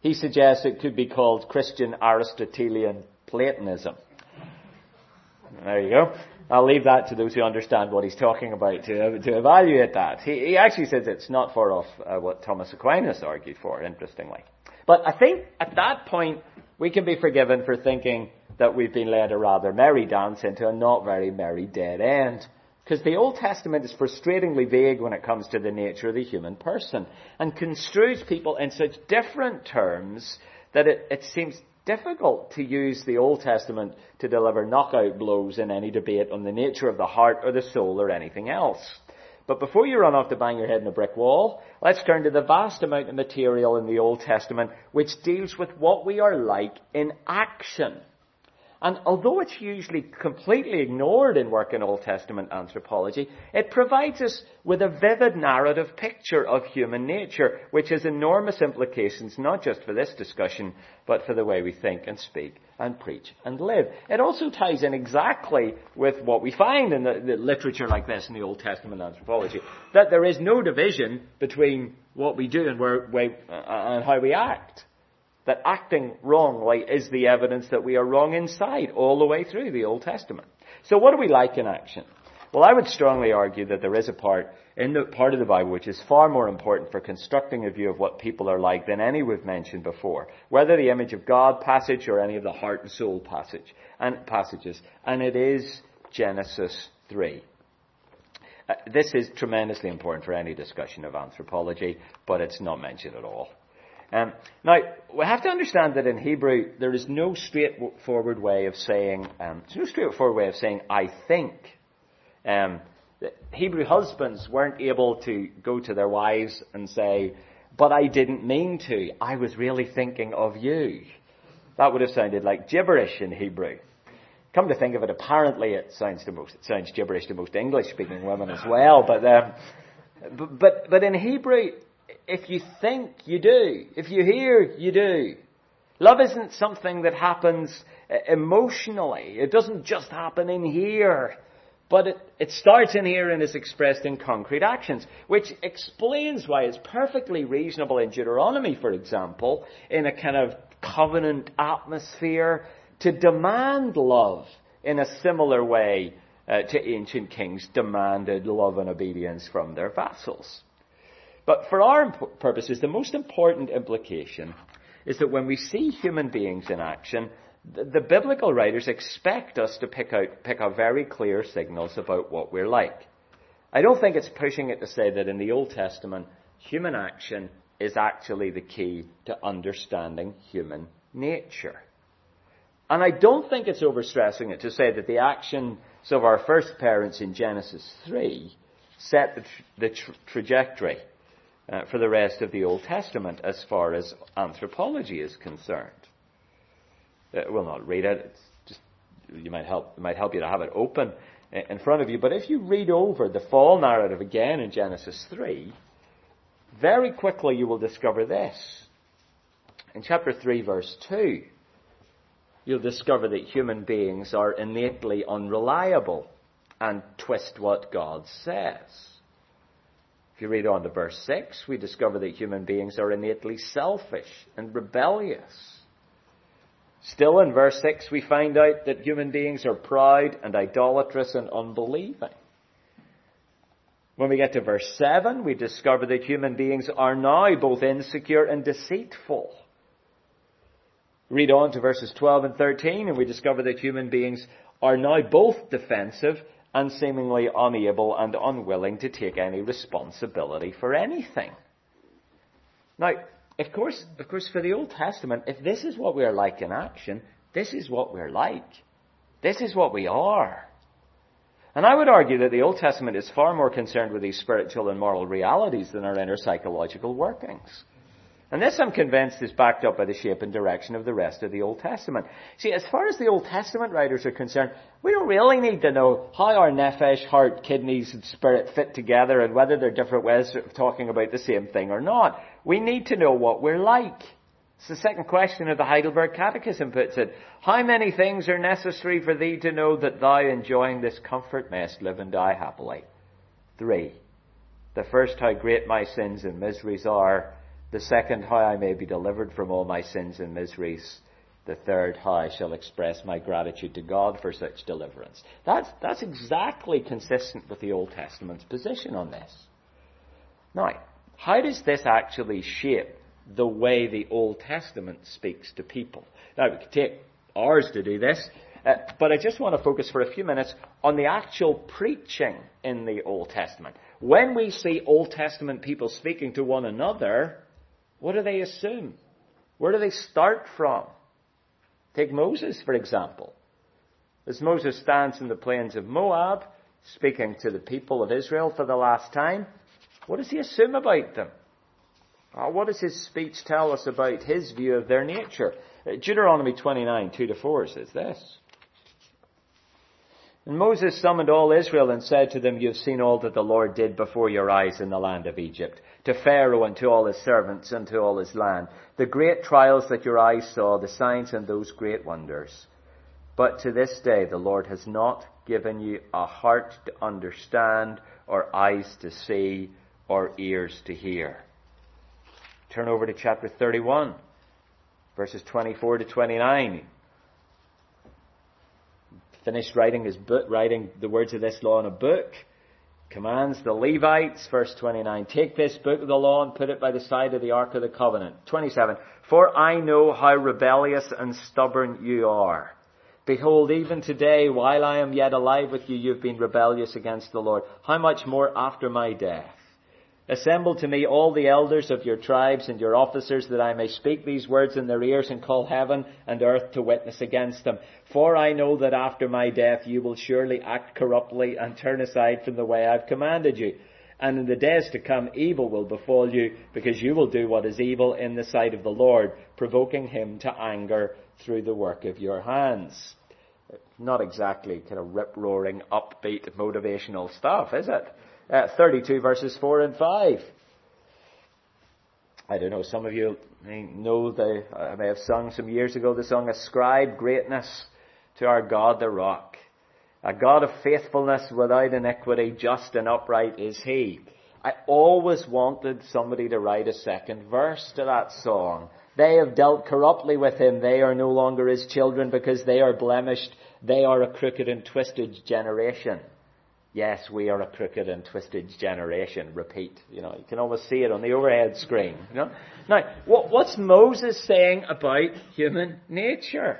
He suggests it could be called Christian Aristotelian Platonism. There you go. I'll leave that to those who understand what he's talking about to, to evaluate that. He, he actually says it's not far off uh, what Thomas Aquinas argued for, interestingly. But I think at that point, we can be forgiven for thinking that we've been led a rather merry dance into a not very merry dead end. Because the Old Testament is frustratingly vague when it comes to the nature of the human person and construes people in such different terms that it, it seems difficult to use the Old Testament to deliver knockout blows in any debate on the nature of the heart or the soul or anything else. But before you run off to bang your head in a brick wall, let's turn to the vast amount of material in the Old Testament which deals with what we are like in action. And although it's usually completely ignored in work in Old Testament anthropology, it provides us with a vivid narrative picture of human nature, which has enormous implications not just for this discussion, but for the way we think and speak and preach and live. It also ties in exactly with what we find in the, the literature like this in the Old Testament anthropology, that there is no division between what we do and, where, uh, and how we act that acting wrongly is the evidence that we are wrong inside all the way through the Old Testament. So what do we like in action? Well, I would strongly argue that there is a part in the part of the Bible which is far more important for constructing a view of what people are like than any we've mentioned before, whether the image of God passage or any of the heart and soul passage and passages, and it is Genesis 3. Uh, this is tremendously important for any discussion of anthropology, but it's not mentioned at all. Um, now, we have to understand that in Hebrew, there is no straightforward way of saying, um, there's no straightforward way of saying, I think. Um, Hebrew husbands weren't able to go to their wives and say, but I didn't mean to. I was really thinking of you. That would have sounded like gibberish in Hebrew. Come to think of it, apparently it sounds the most, it sounds gibberish to most English speaking women as well, but, um, but, but in Hebrew, if you think, you do. If you hear, you do. Love isn't something that happens uh, emotionally. It doesn't just happen in here. But it, it starts in here and is expressed in concrete actions, which explains why it's perfectly reasonable in Deuteronomy, for example, in a kind of covenant atmosphere, to demand love in a similar way uh, to ancient kings demanded love and obedience from their vassals. But for our purposes, the most important implication is that when we see human beings in action, the, the biblical writers expect us to pick out, pick out very clear signals about what we're like. I don't think it's pushing it to say that in the Old Testament, human action is actually the key to understanding human nature. And I don't think it's overstressing it to say that the actions of our first parents in Genesis 3 set the, tra- the tra- trajectory uh, for the rest of the Old Testament as far as anthropology is concerned. Uh, we'll not read it. It's just you might help it might help you to have it open in front of you. But if you read over the fall narrative again in Genesis three, very quickly you will discover this. In chapter three, verse two, you'll discover that human beings are innately unreliable and twist what God says. If you read on to verse 6, we discover that human beings are innately selfish and rebellious. Still in verse 6, we find out that human beings are proud and idolatrous and unbelieving. When we get to verse 7, we discover that human beings are now both insecure and deceitful. Read on to verses 12 and 13, and we discover that human beings are now both defensive and seemingly unable and unwilling to take any responsibility for anything. Now, of course, of course, for the Old Testament, if this is what we are like in action, this is what we're like. This is what we are. And I would argue that the Old Testament is far more concerned with these spiritual and moral realities than our inner psychological workings. And this, I'm convinced, is backed up by the shape and direction of the rest of the Old Testament. See, as far as the Old Testament writers are concerned, we don't really need to know how our nephesh, heart, kidneys, and spirit fit together and whether they're different ways of talking about the same thing or not. We need to know what we're like. It's the second question of the Heidelberg Catechism puts it. How many things are necessary for thee to know that thou enjoying this comfort mayst live and die happily? Three. The first, how great my sins and miseries are. The second, how I may be delivered from all my sins and miseries. The third, how I shall express my gratitude to God for such deliverance. That's, that's exactly consistent with the Old Testament's position on this. Now, how does this actually shape the way the Old Testament speaks to people? Now, we could take hours to do this. Uh, but I just want to focus for a few minutes on the actual preaching in the Old Testament. When we see Old Testament people speaking to one another, what do they assume? Where do they start from? Take Moses, for example. As Moses stands in the plains of Moab, speaking to the people of Israel for the last time, what does he assume about them? Uh, what does his speech tell us about his view of their nature? Uh, Deuteronomy 29, 2 to 4 says this. And Moses summoned all Israel and said to them, You have seen all that the Lord did before your eyes in the land of Egypt, to Pharaoh and to all his servants and to all his land, the great trials that your eyes saw, the signs and those great wonders. But to this day the Lord has not given you a heart to understand, or eyes to see, or ears to hear. Turn over to chapter 31, verses 24 to 29 finished writing his book, writing the words of this law in a book. Commands the Levites, verse 29, take this book of the law and put it by the side of the ark of the covenant. 27, for I know how rebellious and stubborn you are. Behold, even today, while I am yet alive with you, you've been rebellious against the Lord. How much more after my death? Assemble to me all the elders of your tribes and your officers that I may speak these words in their ears and call heaven and earth to witness against them. For I know that after my death you will surely act corruptly and turn aside from the way I've commanded you. And in the days to come evil will befall you because you will do what is evil in the sight of the Lord, provoking him to anger through the work of your hands. Not exactly kind of rip-roaring, upbeat, motivational stuff, is it? Uh, 32 verses 4 and 5. I don't know, some of you may know the, I may have sung some years ago the song Ascribe Greatness to Our God the Rock. A God of faithfulness without iniquity, just and upright is He. I always wanted somebody to write a second verse to that song. They have dealt corruptly with him. They are no longer his children because they are blemished. They are a crooked and twisted generation. Yes, we are a crooked and twisted generation. Repeat. You know, you can almost see it on the overhead screen. You know? Now, what, what's Moses saying about human nature?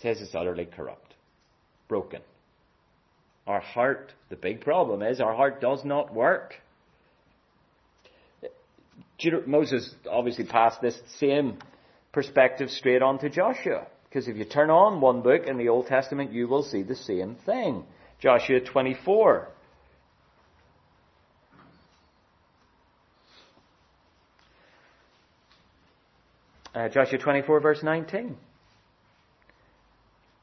Says it's utterly corrupt, broken. Our heart, the big problem is our heart does not work. Moses obviously passed this same perspective straight on to Joshua. Because if you turn on one book in the Old Testament, you will see the same thing. Joshua 24. Uh, Joshua 24 verse 19.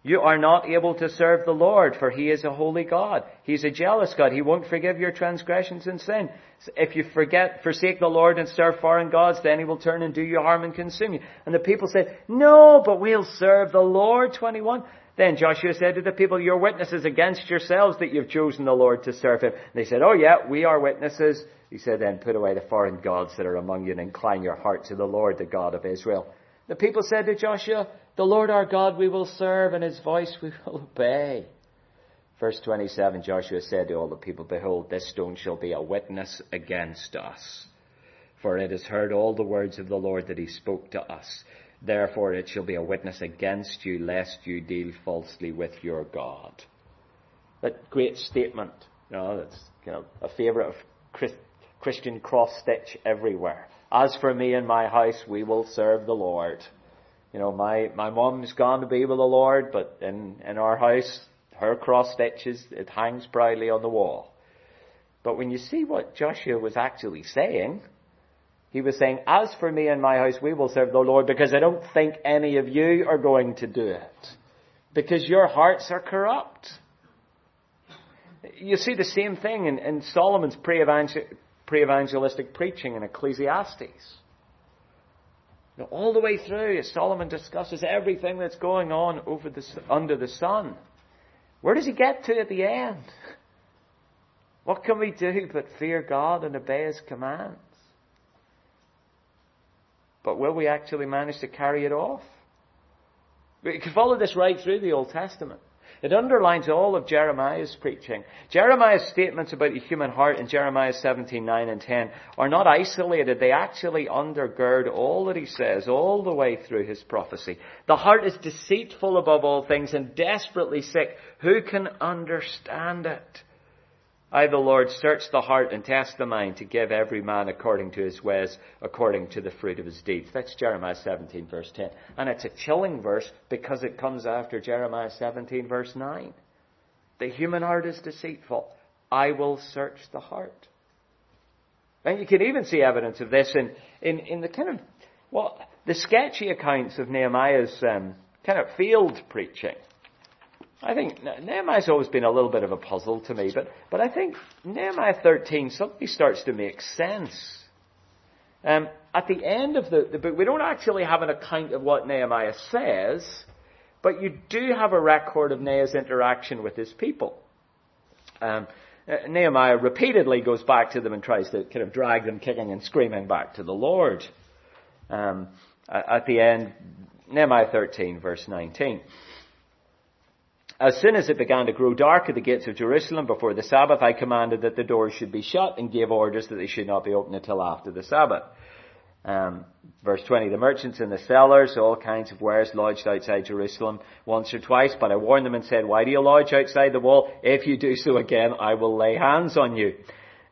You are not able to serve the Lord, for He is a holy God. He's a jealous God. He won't forgive your transgressions and sin. If you forget, forsake the Lord and serve foreign gods, then He will turn and do you harm and consume you. And the people said, No, but we'll serve the Lord. 21. Then Joshua said to the people, You're witnesses against yourselves that you've chosen the Lord to serve Him. And they said, Oh yeah, we are witnesses. He said, Then put away the foreign gods that are among you and incline your heart to the Lord, the God of Israel. The people said to Joshua, The Lord our God we will serve, and His voice we will obey. Verse 27, Joshua said to all the people, Behold, this stone shall be a witness against us. For it has heard all the words of the Lord that He spoke to us. Therefore it shall be a witness against you, lest you deal falsely with your God. That great statement, you know, that's you know, a favourite of Christ, Christian cross stitch everywhere. As for me and my house, we will serve the Lord. You know, my, my mom's gone to be with the Lord, but in, in our house, her cross stitches, it hangs proudly on the wall. But when you see what Joshua was actually saying, he was saying, As for me and my house, we will serve the Lord because I don't think any of you are going to do it. Because your hearts are corrupt. You see the same thing in, in Solomon's pre-evangelistic preaching in Ecclesiastes. All the way through, Solomon discusses everything that's going on over the, under the sun, where does he get to at the end? What can we do but fear God and obey His commands? But will we actually manage to carry it off? We can follow this right through the Old Testament. It underlines all of Jeremiah's preaching. Jeremiah's statements about the human heart in Jeremiah 17, 9 and 10 are not isolated. They actually undergird all that he says all the way through his prophecy. The heart is deceitful above all things and desperately sick. Who can understand it? I, the Lord, search the heart and test the mind to give every man according to his ways, according to the fruit of his deeds. That's Jeremiah 17 verse 10. And it's a chilling verse because it comes after Jeremiah 17 verse 9. The human heart is deceitful. I will search the heart. And you can even see evidence of this in, in, in the kind of, well, the sketchy accounts of Nehemiah's um, kind of field preaching. I think Nehemiah's always been a little bit of a puzzle to me, but, but I think Nehemiah 13 suddenly starts to make sense. Um, at the end of the, the book, we don't actually have an account of what Nehemiah says, but you do have a record of Nehemiah's interaction with his people. Um, uh, Nehemiah repeatedly goes back to them and tries to kind of drag them kicking and screaming back to the Lord. Um, at the end, Nehemiah 13, verse 19. As soon as it began to grow dark at the gates of Jerusalem before the Sabbath, I commanded that the doors should be shut and gave orders that they should not be opened until after the Sabbath. Um, verse 20, the merchants and the sellers, all kinds of wares lodged outside Jerusalem once or twice, but I warned them and said, why do you lodge outside the wall? If you do so again, I will lay hands on you.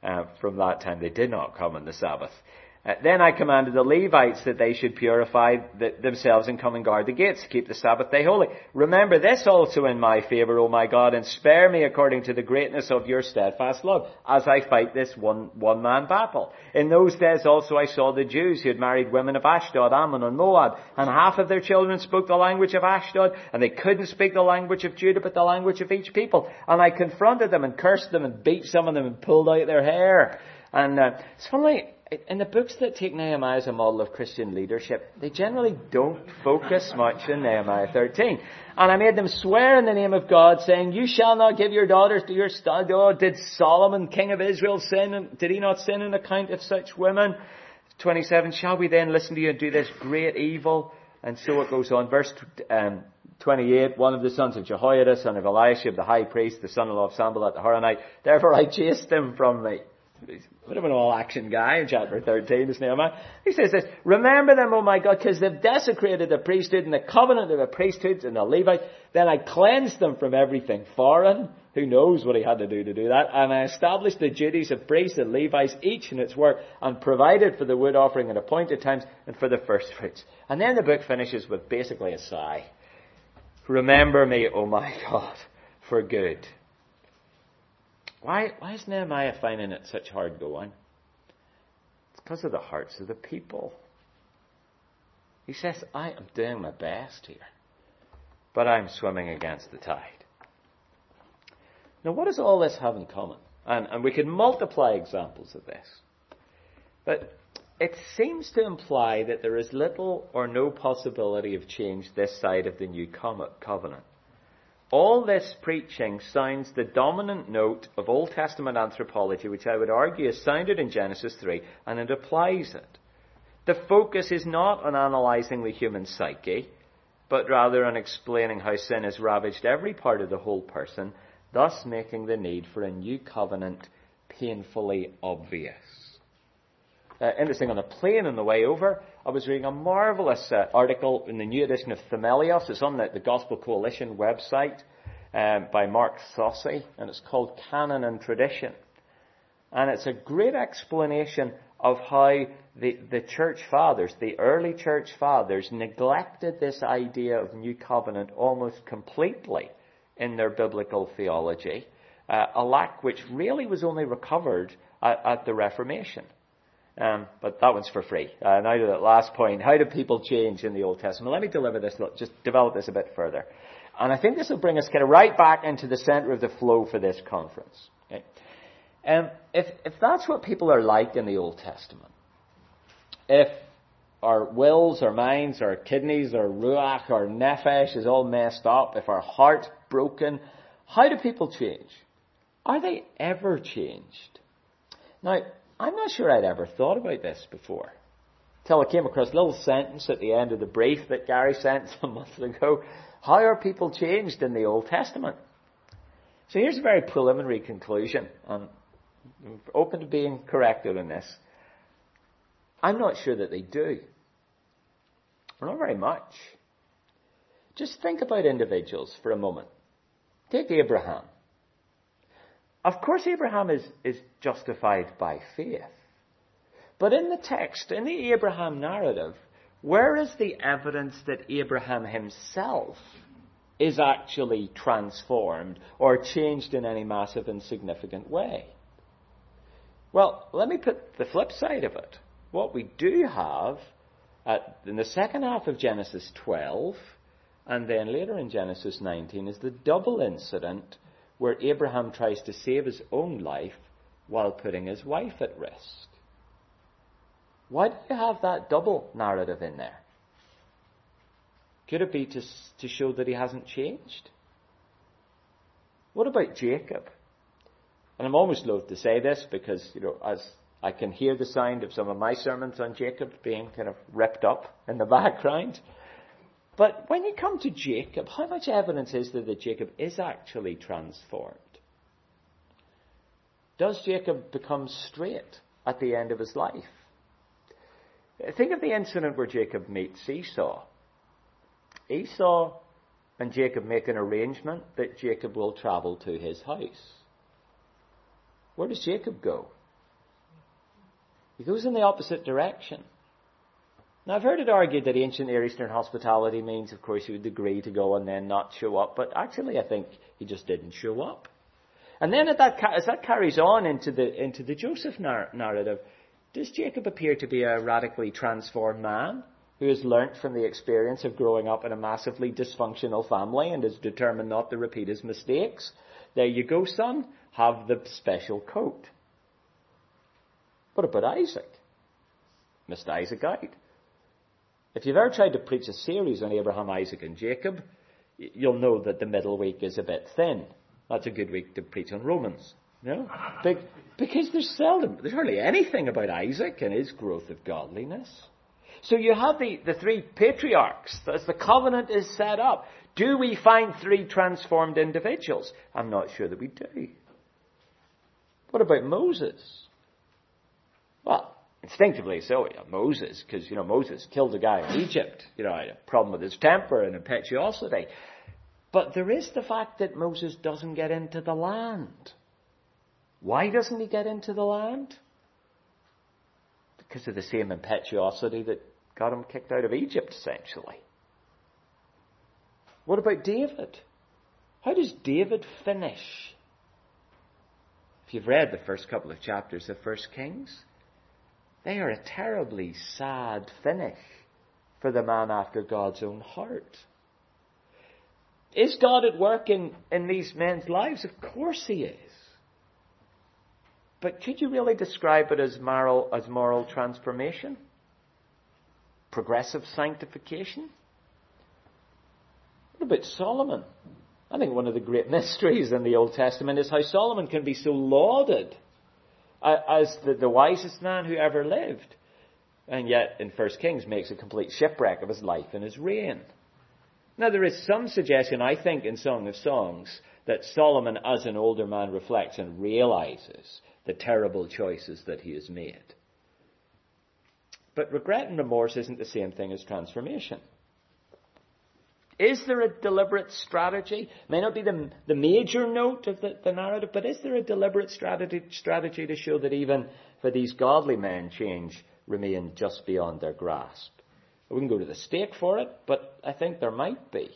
Uh, from that time they did not come on the Sabbath. Uh, then I commanded the Levites that they should purify the, themselves and come and guard the gates keep the Sabbath day holy. Remember this also in my favor, O my God, and spare me according to the greatness of your steadfast love, as I fight this one, one man battle. In those days also I saw the Jews who had married women of Ashdod, Ammon, and Moab, and half of their children spoke the language of Ashdod, and they couldn't speak the language of Judah, but the language of each people. And I confronted them and cursed them and beat some of them and pulled out their hair. And uh, it's funny, in the books that take Nehemiah as a model of Christian leadership, they generally don't focus much on Nehemiah 13. And I made them swear in the name of God, saying, You shall not give your daughters to your stud. Oh, did Solomon, king of Israel, sin? Did he not sin in account of such women? 27, Shall we then listen to you and do this great evil? And so it goes on. Verse um, 28, one of the sons of Jehoiada, son of Eliashib, the high priest, the son-in-law of Sanballat the Horonite, therefore I chased him from me. He's a bit of an all action guy in chapter 13, is Nehemiah. He says this, Remember them, oh my God, because they've desecrated the priesthood and the covenant of the priesthoods and the Levites. Then I cleansed them from everything foreign. Who knows what he had to do to do that? And I established the duties of priests and Levites, each in its work, and provided for the wood offering at appointed times and for the first fruits. And then the book finishes with basically a sigh. Remember me, O my God, for good why, why is Nehemiah finding it such hard going? It's because of the hearts of the people. He says, I am doing my best here, but I'm swimming against the tide. Now, what does all this have in common? And, and we could multiply examples of this. But it seems to imply that there is little or no possibility of change this side of the new covenant. All this preaching sounds the dominant note of Old Testament anthropology, which I would argue is sounded in Genesis 3, and it applies it. The focus is not on analysing the human psyche, but rather on explaining how sin has ravaged every part of the whole person, thus making the need for a new covenant painfully obvious. Uh, interesting, on a plane on the way over, I was reading a marvellous uh, article in the new edition of Themelios. It's on the, the Gospel Coalition website um, by Mark Saucy, and it's called Canon and Tradition. And it's a great explanation of how the, the church fathers, the early church fathers, neglected this idea of new covenant almost completely in their biblical theology, uh, a lack which really was only recovered at, at the Reformation. Um, but that one's for free. Uh, now to that last point, how do people change in the Old Testament? Let me deliver this, just develop this a bit further. And I think this will bring us kind of right back into the center of the flow for this conference. Okay? Um, if, if that's what people are like in the Old Testament, if our wills, our minds, our kidneys, our ruach, our nefesh is all messed up, if our heart's broken, how do people change? Are they ever changed? Now, I'm not sure I'd ever thought about this before. Till I came across a little sentence at the end of the brief that Gary sent some [LAUGHS] months ago. How are people changed in the Old Testament? So here's a very preliminary conclusion, I'm open to being corrected on this. I'm not sure that they do. Not very much. Just think about individuals for a moment. Take Abraham. Of course, Abraham is, is justified by faith. But in the text, in the Abraham narrative, where is the evidence that Abraham himself is actually transformed or changed in any massive and significant way? Well, let me put the flip side of it. What we do have at, in the second half of Genesis 12 and then later in Genesis 19 is the double incident where Abraham tries to save his own life while putting his wife at risk. Why do you have that double narrative in there? Could it be to, to show that he hasn't changed? What about Jacob? And I'm almost loath to say this because, you know, as I can hear the sound of some of my sermons on Jacob being kind of ripped up in the [LAUGHS] background. But when you come to Jacob, how much evidence is there that Jacob is actually transformed? Does Jacob become straight at the end of his life? Think of the incident where Jacob meets Esau. Esau and Jacob make an arrangement that Jacob will travel to his house. Where does Jacob go? He goes in the opposite direction. Now, I've heard it argued that ancient Near Eastern hospitality means, of course, he would agree to go and then not show up, but actually, I think he just didn't show up. And then that, as that carries on into the, into the Joseph narrative, does Jacob appear to be a radically transformed man who has learnt from the experience of growing up in a massively dysfunctional family and is determined not to repeat his mistakes? There you go, son. Have the special coat. What about Isaac? Missed Isaac out. If you've ever tried to preach a series on Abraham, Isaac, and Jacob, you'll know that the middle week is a bit thin. That's a good week to preach on Romans. You know? because there's seldom, there's hardly anything about Isaac and his growth of godliness. So you have the, the three patriarchs as the covenant is set up. Do we find three transformed individuals? I'm not sure that we do. What about Moses? Well, instinctively so, yeah, Moses, because, you know, Moses killed a guy in Egypt. You know, had a problem with his temper and impetuosity. But there is the fact that Moses doesn't get into the land. Why doesn't he get into the land? Because of the same impetuosity that got him kicked out of Egypt, essentially. What about David? How does David finish? If you've read the first couple of chapters of First Kings, they are a terribly sad finish for the man after God's own heart. Is God at work in, in these men's lives? Of course He is. But could you really describe it as moral, as moral transformation? Progressive sanctification? What about Solomon? I think one of the great [LAUGHS] mysteries in the Old Testament is how Solomon can be so lauded as the, the wisest man who ever lived. And yet, in 1 Kings, makes a complete shipwreck of his life and his reign. Now, there is some suggestion, I think, in Song of Songs, that Solomon, as an older man, reflects and realizes the terrible choices that he has made. But regret and remorse isn't the same thing as transformation. Is there a deliberate strategy? May not be the, the major note of the, the narrative, but is there a deliberate strategy, strategy to show that even for these godly men, change remained just beyond their grasp? We can go to the stake for it, but I think there might be.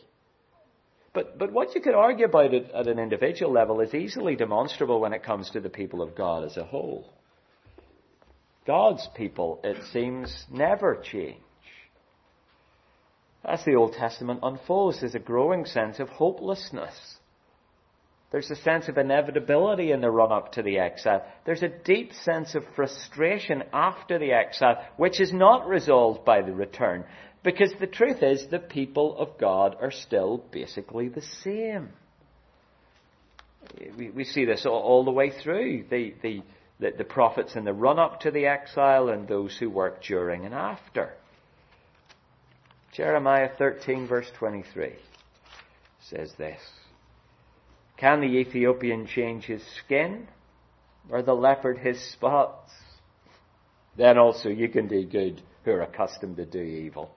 But, but what you could argue about it at an individual level is easily demonstrable when it comes to the people of God as a whole. God's people, it seems, never change. As the Old Testament unfolds, there's a growing sense of hopelessness. There's a sense of inevitability in the run up to the exile. There's a deep sense of frustration after the exile, which is not resolved by the return. Because the truth is, the people of God are still basically the same. We, we see this all, all, the way through. The, the, the, the prophets in the run up to the exile and those who work during and after. Jeremiah 13, verse 23. says this Can the Ethiopian change his skin, or the leopard his spots? Then also you can do good who are accustomed to do evil.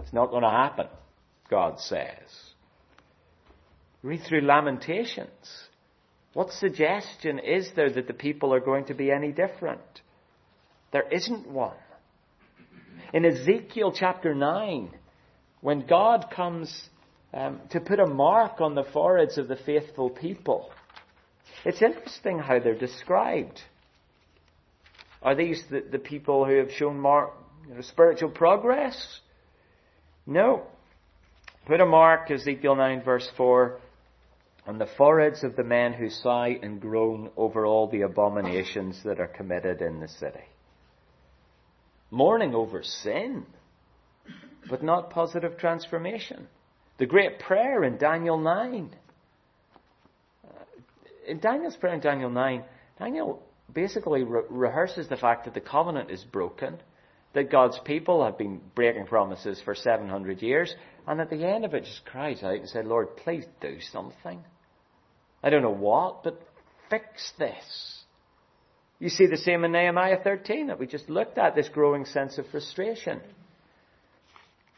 It's not going to happen, God says. Read through Lamentations. What suggestion is there that the people are going to be any different? There isn't one. In Ezekiel chapter 9, when God comes um, to put a mark on the foreheads of the faithful people, it's interesting how they're described. Are these the, the people who have shown mark, you know, spiritual progress? No. Put a mark, Ezekiel 9 verse 4, on the foreheads of the men who sigh and groan over all the abominations that are committed in the city. Mourning over sin, but not positive transformation. The great prayer in Daniel 9. Uh, in Daniel's prayer in Daniel 9, Daniel basically re- rehearses the fact that the covenant is broken, that God's people have been breaking promises for 700 years, and at the end of it just cries out and said, Lord, please do something. I don't know what, but fix this. You see the same in Nehemiah 13 that we just looked at, this growing sense of frustration.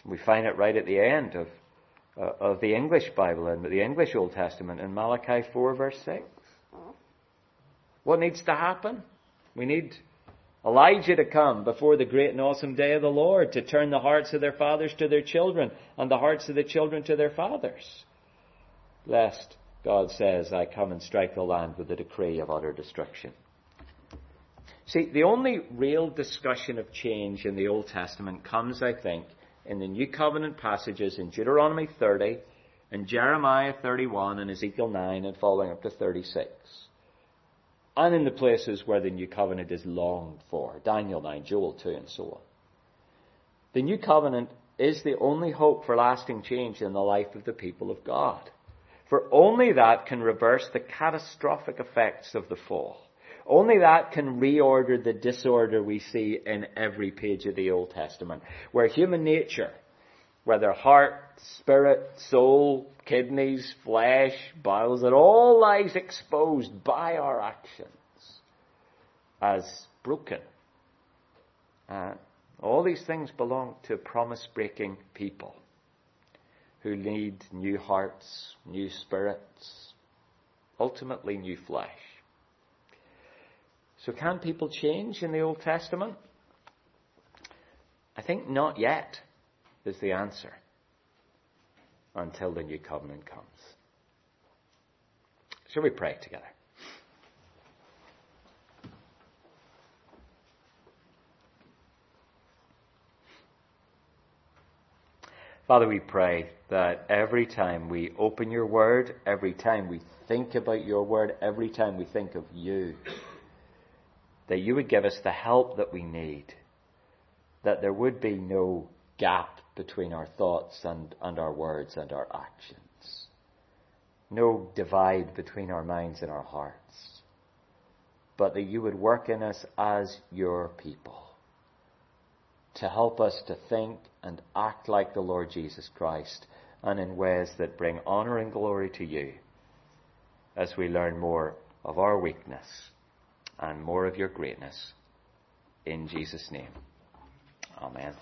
We find it right at the end of, uh, of the English Bible and the English Old Testament in Malachi 4 verse 6. What needs to happen? We need Elijah to come before the great and awesome day of the Lord to turn the hearts of their fathers to their children and the hearts of the children to their fathers. Lest God says, I come and strike the land with a decree of utter destruction. See, the only real discussion of change in the Old Testament comes, I think, in the New Covenant passages in Deuteronomy 30 and Jeremiah 31 and Ezekiel 9 and following up to 36 and in the places where the new covenant is longed for Daniel 9, Joel 2, and so on. The new covenant is the only hope for lasting change in the life of the people of God. For only that can reverse the catastrophic effects of the fall. Only that can reorder the disorder we see in every page of the Old Testament, where human nature whether heart, spirit, soul, kidneys, flesh, bowels, it all lies exposed by our actions as broken. Uh, all these things belong to promise breaking people who need new hearts, new spirits, ultimately new flesh. So, can people change in the Old Testament? I think not yet is the answer until the new covenant comes. Shall we pray together? Father, we pray that every time we open your word, every time we think about your word, every time we think of you, that you would give us the help that we need, that there would be no gap between our thoughts and, and our words and our actions. No divide between our minds and our hearts. But that you would work in us as your people to help us to think and act like the Lord Jesus Christ and in ways that bring honour and glory to you as we learn more of our weakness and more of your greatness. In Jesus' name. Amen.